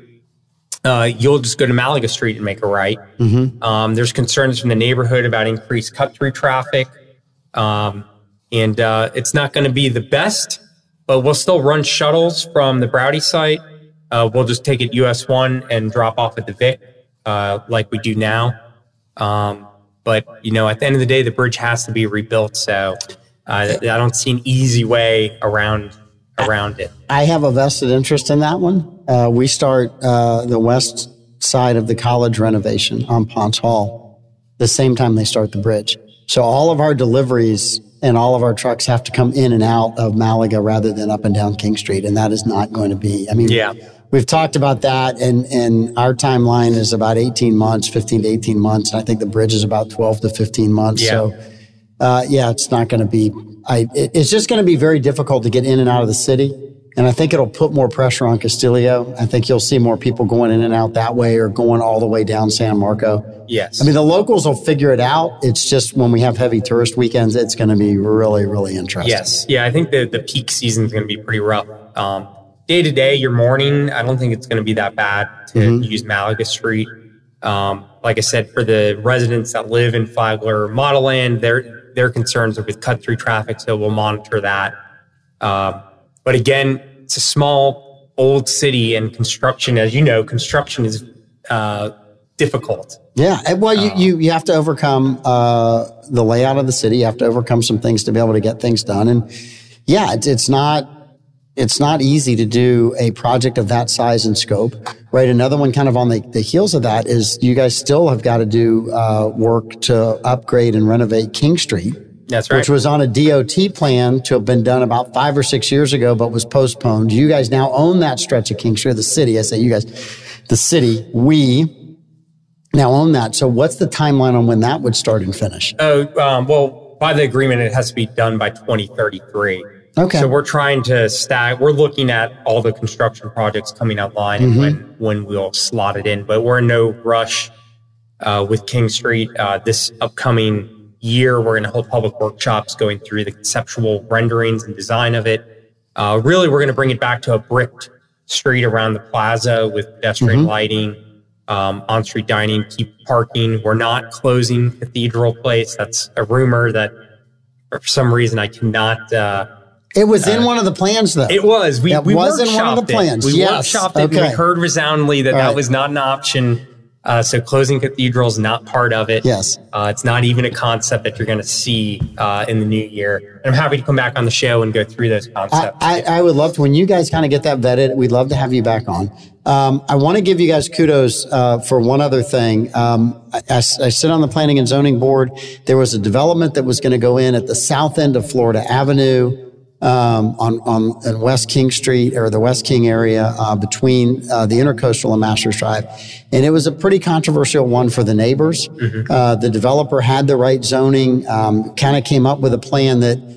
S3: uh, you'll just go to Malaga Street and make a right. Um, there's concerns from the neighborhood about increased cut through traffic. Um, and uh, it's not going to be the best, but we'll still run shuttles from the Browdy site. Uh, we'll just take it US 1 and drop off at the Vic uh, like we do now. Um, but, you know, at the end of the day, the bridge has to be rebuilt. So uh, I don't see an easy way around around it.
S1: I have a vested interest in that one. Uh, we start uh, the west side of the college renovation on Ponce Hall the same time they start the bridge. So all of our deliveries and all of our trucks have to come in and out of Malaga rather than up and down King Street. And that is not going to be, I mean,
S3: Yeah.
S1: we've talked about that and, and our timeline is about 18 months, 15 to 18 months. And I think the bridge is about 12 to 15 months.
S3: Yeah.
S1: So, uh, yeah, it's not going to be, I, it- it's just going to be very difficult to get in and out of the city. And I think it'll put more pressure on Castillo. I think you'll see more people going in and out that way or going all the way down San Marco.
S3: Yes.
S1: I mean, the locals will figure it out. It's just when we have heavy tourist weekends, it's going to be really, really interesting.
S3: Yes. Yeah, I think the, the peak season is going to be pretty rough. Um, day to day, your morning, I don't think it's going to be that bad to
S1: Mm-hmm.
S3: use Malaga Street. Um, like I said, for the residents that live in Flagler Model Land, their their concerns are with cut through traffic, so we'll monitor that. Um, but again, it's a small old city, and construction, as you know, construction is uh, difficult.
S1: Yeah. and Well, you, you, you have to overcome uh, the layout of the city. You have to overcome some things to be able to get things done. And yeah, it's, it's not it's not easy to do a project of that size and scope, right? Another one kind of on the, the heels of that is you guys still have got to do uh, work to upgrade and renovate King Street.
S3: That's right.
S1: Which was on a DOT plan to have been done about five or six years ago, but was postponed. You guys now own that stretch of King Street, the city. I say you guys, the city, we now own that. So what's the timeline on when that would start and finish?
S3: Oh, um, well, by the agreement, it has to be done by 2033.
S1: Okay.
S3: So we're trying to stack. We're looking at all the construction projects coming online
S1: Mm-hmm.
S3: and when when we'll slot it in. But we're in no rush uh, with King Street. Uh, this upcoming year, we're going to hold public workshops going through the conceptual renderings and design of it. Uh, really, we're going to bring it back to a bricked street around the plaza with pedestrian
S1: Mm-hmm.
S3: lighting, um, on-street dining, keep parking. We're not closing Cathedral Place. That's a rumor that, for some reason, I cannot. Uh,
S1: It was in one of the plans though.
S3: it was. We, we
S1: was in one of the
S3: workshopped it.
S1: plans.
S3: We
S1: Yes.
S3: workshopped it. and We heard resoundingly that
S1: All
S3: that
S1: right.
S3: was not an option. Uh, so closing cathedral is not part of it.
S1: Yes.
S3: Uh, it's not even a concept that you're going to see uh, in the new year. And I'm happy to come back on the show and go through those concepts.
S1: I, I would love to, when you guys kind of get that vetted, we'd love to have you back on. Um, I want to give you guys kudos uh, for one other thing. Um, I, I I sit on the planning and zoning board. There was a development that was going to go in at the south end of Florida Avenue um, on, on, on West King Street or the West King area uh, between uh, the Intercoastal and Masters Drive. And it was a pretty controversial one for the neighbors. Uh, the developer had the right zoning, um, kind of came up with a plan that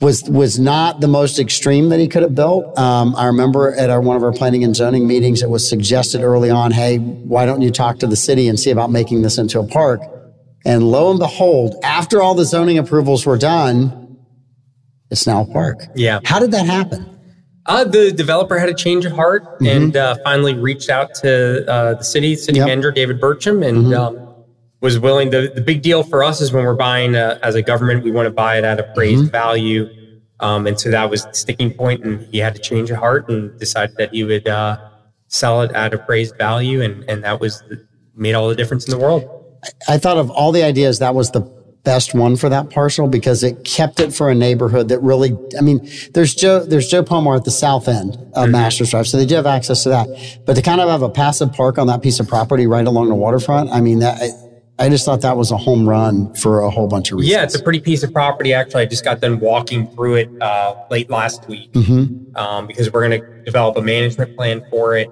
S1: was was not the most extreme that he could have built. Um, I remember at our one of our planning and zoning meetings, it was suggested early on, "Hey, why don't you talk to the city and see about making this into a park?" And lo and behold, after all the zoning approvals were done, it's now a park.
S3: Yeah.
S1: How did that happen?
S3: Uh, the developer had a change of heart
S1: Mm-hmm.
S3: and uh, finally reached out to uh, the city, city
S1: Yep.
S3: manager David Birchim, and
S1: Mm-hmm.
S3: um, was willing. The, the big deal for us is when we're buying uh, as a government, we want to buy it at appraised
S1: Mm-hmm.
S3: value. Um, and so that was the sticking point, and he had to change of heart and decided that he would uh, sell it at appraised value, and and that was the, made all the difference in the world.
S1: I thought of all the ideas, that was the best one for that parcel because it kept it for a neighborhood that really, I mean, there's Joe, there's Joe Pomar at the south end of Masters Drive. So they do have access to that. But to kind of have a passive park on that piece of property right along the waterfront, I mean, that, I, I just thought that was a home run for a whole bunch of reasons.
S3: Yeah, it's a pretty piece of property. Actually, I just got done walking through it uh, late last week
S1: Mm-hmm.
S3: um, because we're going to develop a management plan for it.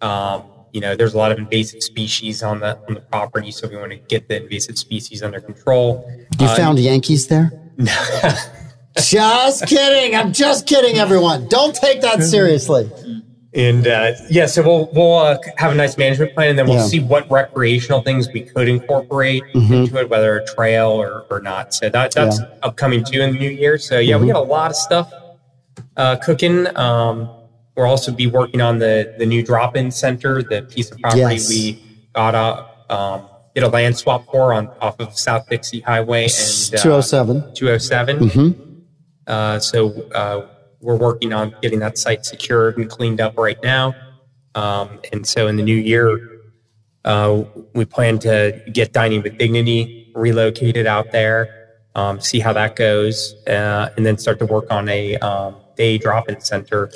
S3: Um, you know, there's a lot of invasive species on the on the property, so we want to get the invasive species under control.
S1: You
S3: Uh,
S1: found Yankees there? No. just kidding. I'm just kidding, everyone. Don't take that seriously.
S3: And uh, yeah, so we'll we'll uh, have a nice management plan, and then we'll
S1: Yeah. Mm-hmm.
S3: see what recreational things we could incorporate into it, whether a trail or, or not. So that that's
S1: Yeah. Mm-hmm.
S3: upcoming too in the new year. So yeah, we got a lot of stuff uh, cooking. Um, we'll also be working on the the new drop-in center, the piece of property
S1: Yes.
S3: we got a um, did a land swap for on off of South Dixie Highway and uh,
S1: 207.
S3: 207.
S1: Mm-hmm.
S3: Uh, so uh, we're working on getting that site secured and cleaned up right now. Um, and so in the new year, uh, we plan to get Dining with Dignity relocated out there, um, see how that goes, uh, and then start to work on a um, day drop-in center.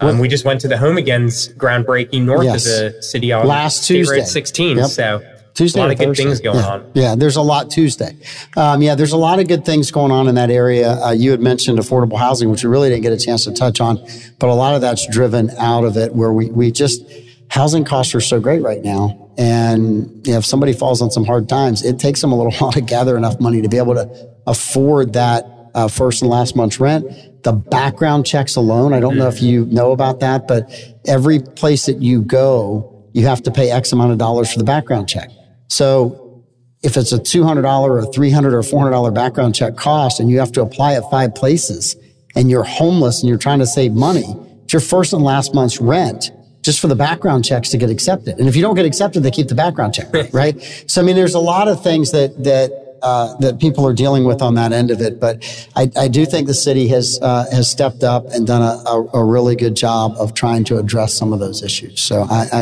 S3: Um, we just went to the Home Again's groundbreaking north
S1: Yes.
S3: of the city on
S1: Last Tuesday.
S3: 16.
S1: Yep.
S3: So
S1: Tuesday.
S3: A lot of good things going
S1: yeah.
S3: on.
S1: Yeah, there's a lot Tuesday. Um, yeah, there's a lot of good things going on in that area. Uh, you had mentioned affordable housing, which we really didn't get a chance to touch on, but a lot of that's driven out of it where we, we just, housing costs are so great right now. And you know, if somebody falls on some hard times, it takes them a little while to gather enough money to be able to afford that uh, first and last month's rent. The background checks alone, I don't know if you know about that, but every place that you go, you have to pay X amount of dollars for the background check. So if it's a $200 or $300 or $400 background check cost and you have to apply at five places and you're homeless and you're trying to save money, it's your first and last month's rent just for the background checks to get accepted. And if you don't get accepted, they keep the background check, right? So, I mean, there's a lot of things that, that, uh, that people are dealing with on that end of it. But I, I do think the city has uh, has stepped up and done a, a, a, really good job of trying to address some of those issues. So I, I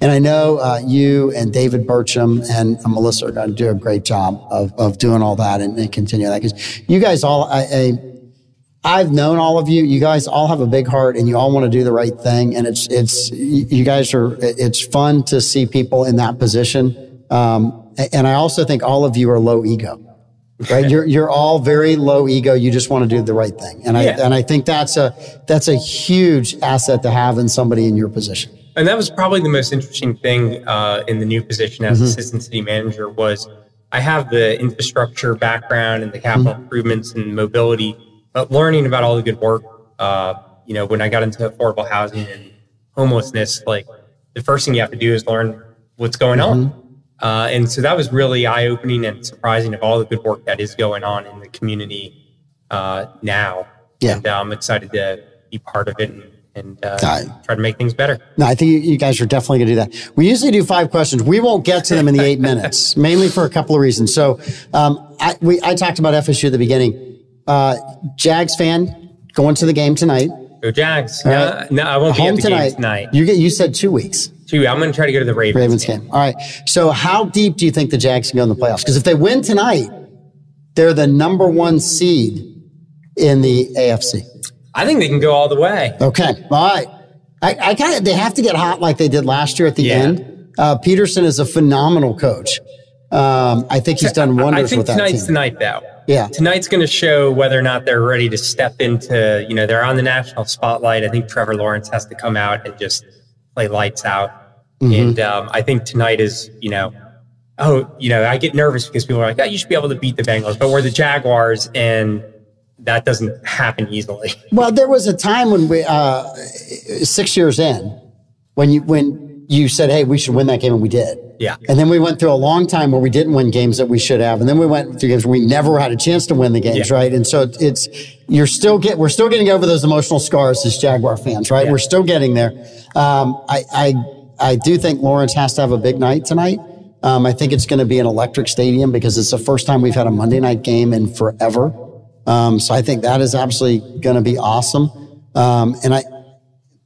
S1: and I know uh, you and David Birchim and Melissa are going to do a great job of, of doing all that and, and continue that because you guys all I, I I've known all of you. You guys all have a big heart and you all want to do the right thing. And it's, it's, you guys are, it's fun to see people in that position. Um, and I also think all of you are low ego, right? you're, you're all very low ego. You just want to do the right thing. And I,
S3: Yeah.
S1: and I think that's a, that's a huge asset to have in somebody in your position.
S3: And that was probably the most interesting thing uh, in the new position as assistant city manager was I have the infrastructure background and the capital improvements and mobility, but learning about all the good work, uh, you know, when I got into affordable housing and homelessness, like the first thing you have to do is learn what's going on. Uh, and so that was really eye opening and surprising of all the good work that is going on in the community uh, now.
S1: Yeah.
S3: And uh, I'm excited to be part of it and, and uh,
S1: Aye.
S3: try to make things better.
S1: No, I think you, you guys are definitely going to do that. We usually do five questions. We won't get to them in the eight minutes, mainly for a couple of reasons. So, um, I, we, I talked about FSU at the beginning. Uh, Jags fan going to the game tonight.
S3: Go Jags.
S1: All
S3: No,
S1: right.
S3: no, I won't be
S1: Home
S3: at the
S1: tonight.
S3: game tonight.
S1: You get. You said two weeks.
S3: Two, I'm going to try to go to the Ravens,
S1: Ravens game. All right. So, how deep do you think the Jags can go in the playoffs? Because if they win tonight, they're the number one seed in the AFC.
S3: I think they can go all the way.
S1: Okay. All right. I, I kind of, they have to get hot like they did last year at the
S3: Yeah.
S1: end. Uh, Pederson is a phenomenal coach. Um, I think he's done
S3: I
S1: wonders
S3: think
S1: with that
S3: tonight's
S1: team.
S3: tonight, though.
S1: Yeah.
S3: Tonight's going to show whether or not they're ready to step into, you know, they're on the national spotlight. I think Trevor Lawrence has to come out and just play lights out.
S1: Mm-hmm.
S3: And um, I think tonight is, you know, oh, you know, I get nervous because people are like, oh, you should be able to beat the Bengals, but we're the Jaguars and that doesn't happen easily.
S1: Well, there was a time when we, uh, six years in, when you, when you said, Hey, we should win that game. And we did.
S3: Yeah.
S1: And then we went through a long time where we didn't win games that we should have. And then we went through games where we never had a chance to win the games,
S3: Yeah.
S1: right? And so it's, you're still get, we're still getting over those emotional scars as Jaguar fans, right?
S3: Yeah.
S1: We're still getting there. Um, I, I, I do think Lawrence has to have a big night tonight. Um, I think it's going to be an electric stadium because it's the first time we've had a Monday night game in forever. Um, so I think that is absolutely going to be awesome. Um, and I,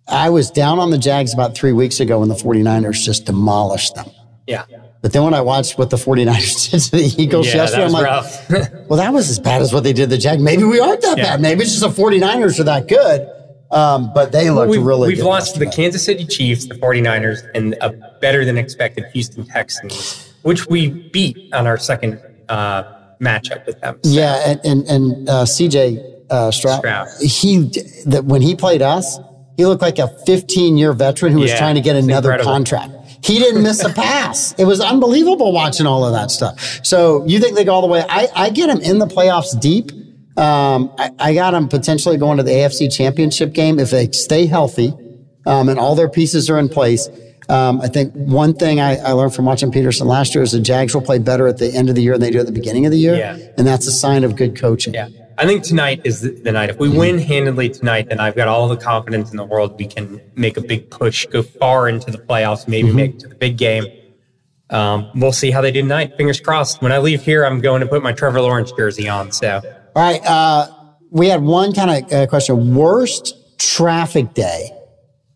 S1: I was down on the Jags about three weeks ago when the 49ers just demolished them.
S3: Yeah.
S1: But then when I watched what the 49ers did to the Eagles
S3: Yeah,
S1: yesterday, I'm like,
S3: rough.
S1: well, that was as bad as what they did to the Jags. Maybe we aren't that
S3: Yeah.
S1: bad. Maybe it's just the 49ers are that good. Um, but they looked
S3: we've,
S1: really
S3: we've
S1: good.
S3: lost to the. Kansas City Chiefs, the 49ers, and a better than expected Houston Texans, which we beat on our second uh, matchup with them. So,
S1: Yeah, and and, and uh, CJ uh, Stroud,
S3: Stroud.
S1: he that when he played us, he looked like a 15 year veteran who was trying to get another
S3: incredible.
S1: contract. He didn't miss a pass. It was unbelievable watching all of that stuff. So you think they go all the way? I, I get him in the playoffs deep. Um, I, I got him potentially going to the AFC Championship game if they stay healthy um, and all their pieces are in place. Um, I think one thing I, I learned from watching Pederson last year is the Jags will play better at the end of the year than they do at the beginning of the year,
S3: Yeah.
S1: and that's a sign of good coaching.
S3: yeah. I think tonight is the, night. If we win handedly tonight, then I've got all the confidence in the world we can make a big push, go far into the playoffs, maybe make it to the big game. Um, we'll see how they do tonight. Fingers crossed. When I leave here, I'm going to put my Trevor Lawrence jersey on. So
S1: All right. Uh, we had one kind of uh, question. Worst traffic day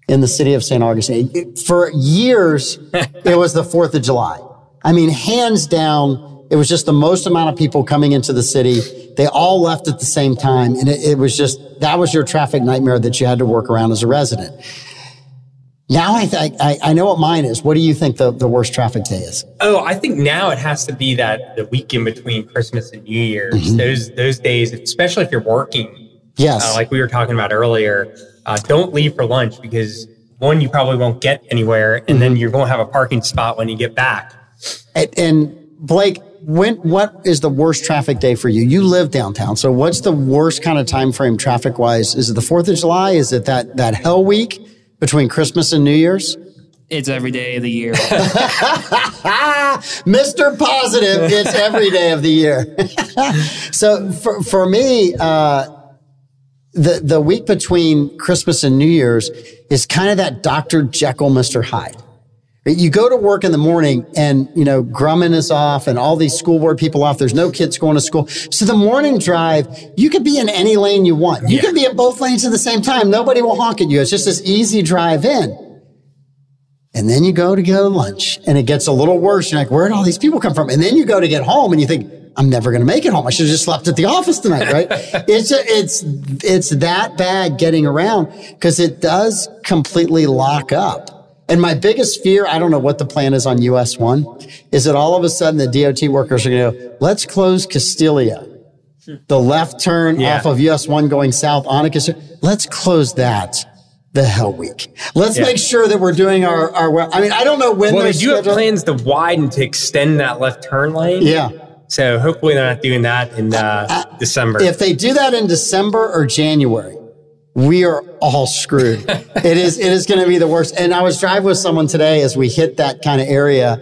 S1: in the city of St. Augustine. It- For years, it was the 4th of July. I mean, hands down, it was just the most amount of people coming into the city. They all left at the same time. And it, it was just, that was your traffic nightmare that you had to work around as a resident. Now I, th- I I know what mine is. What do you think the, the worst traffic day is?
S3: Oh, I think now it has to be that the weekend between Christmas and New Year's.
S1: Mm-hmm.
S3: Those those days, especially if you're working,
S1: Yes.
S3: uh, like we were talking about earlier, uh, don't leave for lunch because one, you probably won't get anywhere, and
S1: Mm-hmm.
S3: then you're going to have a parking spot when you get back.
S1: And, and Blake, when what is the worst traffic day for you? You live downtown, so what's the worst kind of time frame traffic wise? Is it the Fourth of July? Is it that that hell week between Christmas and New Year's?
S2: It's every day of the year.
S1: Mr. Positive, it's every day of the year. so for for me, uh, the the week between Christmas and New Year's is kind of that Dr. Jekyll, Mr. Hyde. You go to work in the morning and, you know, Grumman is off and all these school board people off. There's no kids going to school. So the morning drive, you could be in any lane you want. You
S3: Yeah.
S1: can be in both lanes at the same time. Nobody will honk at you. It's just this easy drive in. And then you go to go to lunch and it gets a little worse. You're like, where did all these people come from? And then you go to get home and you think, I'm never going to make it home. I should have just slept at the office tonight, right? it's, it's, it's that bad getting around because it does completely lock up. And my biggest fear, I don't know what the plan is on US one, is that all of a sudden the DOT workers are going to go, let's close Castillo. The left turn
S3: Yeah.
S1: off of US one going south on a Castillo. Let's close that the hell week. Let's
S3: Yeah.
S1: make sure that we're doing our, our, I mean, I don't know when
S3: Well, they do have plans to widen to extend that left turn lane.
S1: Yeah.
S3: So hopefully they're not doing that in uh, December.
S1: If they do that in December or January, we are all screwed. it is it is going to be the worst. And I was driving with someone today as we hit that kind of area,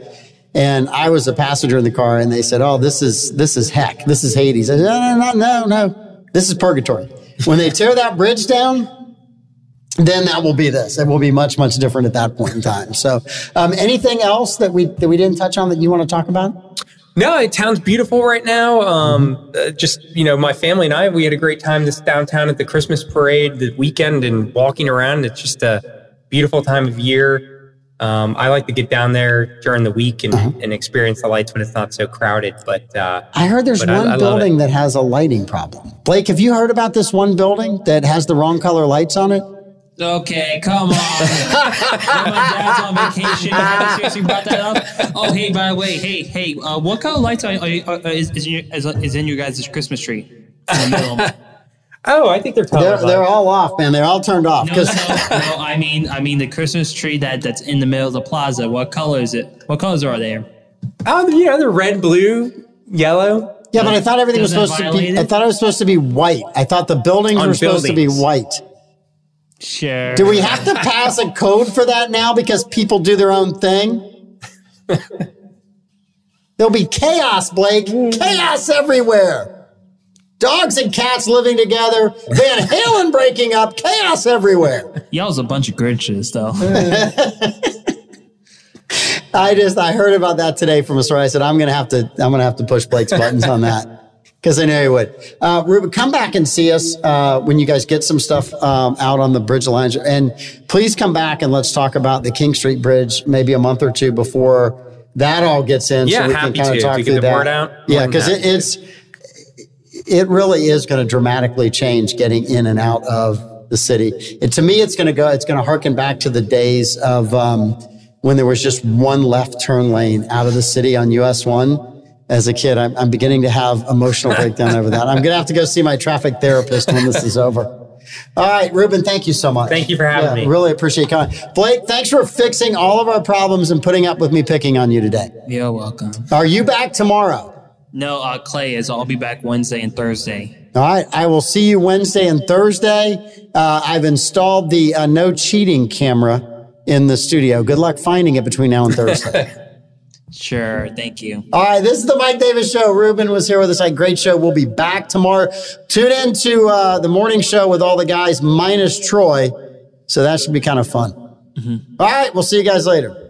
S1: and I was a passenger in the car, and they said, "Oh, this is this is heck. This is Hades." I said, "No, no, no, no. This is purgatory. When they tear that bridge down." Then that will be this. It will be much, much different at that point in time. So, um, anything else that we that we didn't touch on that you want to talk about?
S3: No, it town's beautiful right now. Um, uh, just you know, my family and I, we had a great time this downtown at the Christmas parade the weekend and walking around. It's just a beautiful time of year. Um, I like to get down there during the week and, and experience the lights when it's not so crowded. But uh,
S1: I heard there's
S3: But I-
S1: one
S3: I
S1: building that has a lighting problem. Blake, have you heard about this one building that has the wrong color lights on it?
S2: Okay, come on. when my dad's on vacation, you seriously brought that up. Oh, hey, by the way, hey, hey, uh, what color lights are, are, are is, is, in your, is, is in your guys' Christmas tree? In the middle.
S3: oh, I think they're
S1: They're, they're all off, man. They're all turned off.
S2: No, no,
S1: 'Cause-
S2: no. I mean, I mean the Christmas tree that, that's in the middle of the plaza. What color is it? What colors are there?
S3: oh, you know, they're red, blue, yellow.
S1: yeah, but I thought everything was
S2: Doesn't
S1: supposed to
S2: violate
S1: be. I thought it? was supposed to be white. I thought the buildings
S3: On
S1: were supposed to be white.
S2: Sure.
S1: Do we have to pass a code for that now because people do their own thing? There'll be chaos, Blake. Chaos everywhere. Dogs and cats living together. Van Halen breaking up. Chaos everywhere.
S2: Y'all's a bunch of Grinches, though.
S1: I just I heard about that today from a story. I said I'm gonna have to I'm gonna have to push Blake's buttons on that because I know you would. Uh, Ruben, come back and see us uh, when you guys get some stuff um, out on the Bridge lines, and please come back and let's talk about the King Street Bridge maybe a month or two before that all gets in.
S3: Yeah,
S1: so we
S3: happy
S1: can kind
S3: to.
S1: of talk through
S3: the
S1: that.
S3: out,
S1: Yeah, because it, it's it really is going to dramatically change getting in and out of the city. And to me, it's going to go. It's going to harken back to the days of um, when there was just one left turn lane out of the city on US one. As a kid, I'm, I'm beginning to have emotional breakdown over that. I'm going to have to go see my traffic therapist when this is over. All right, Ruben, thank you so much.
S3: Thank you for having me.
S1: Really appreciate coming. Blake, thanks for fixing all of our problems and putting up with me picking on you today.
S2: You're welcome.
S1: Are you back tomorrow?
S2: No, uh, Clay is. I'll be back Wednesday and Thursday.
S1: All right. I will see you Wednesday and Thursday. Uh, I've installed the uh, no cheating camera in the studio. Good luck finding it between now and Thursday.
S2: Sure. Thank you.
S1: All right. This is the Mike Davis Show. Ruben was here with us. Had great show. We'll be back tomorrow. Tune in to uh, the morning show with all the guys minus Troy. So that should be kind of fun. All right. We'll see you guys later.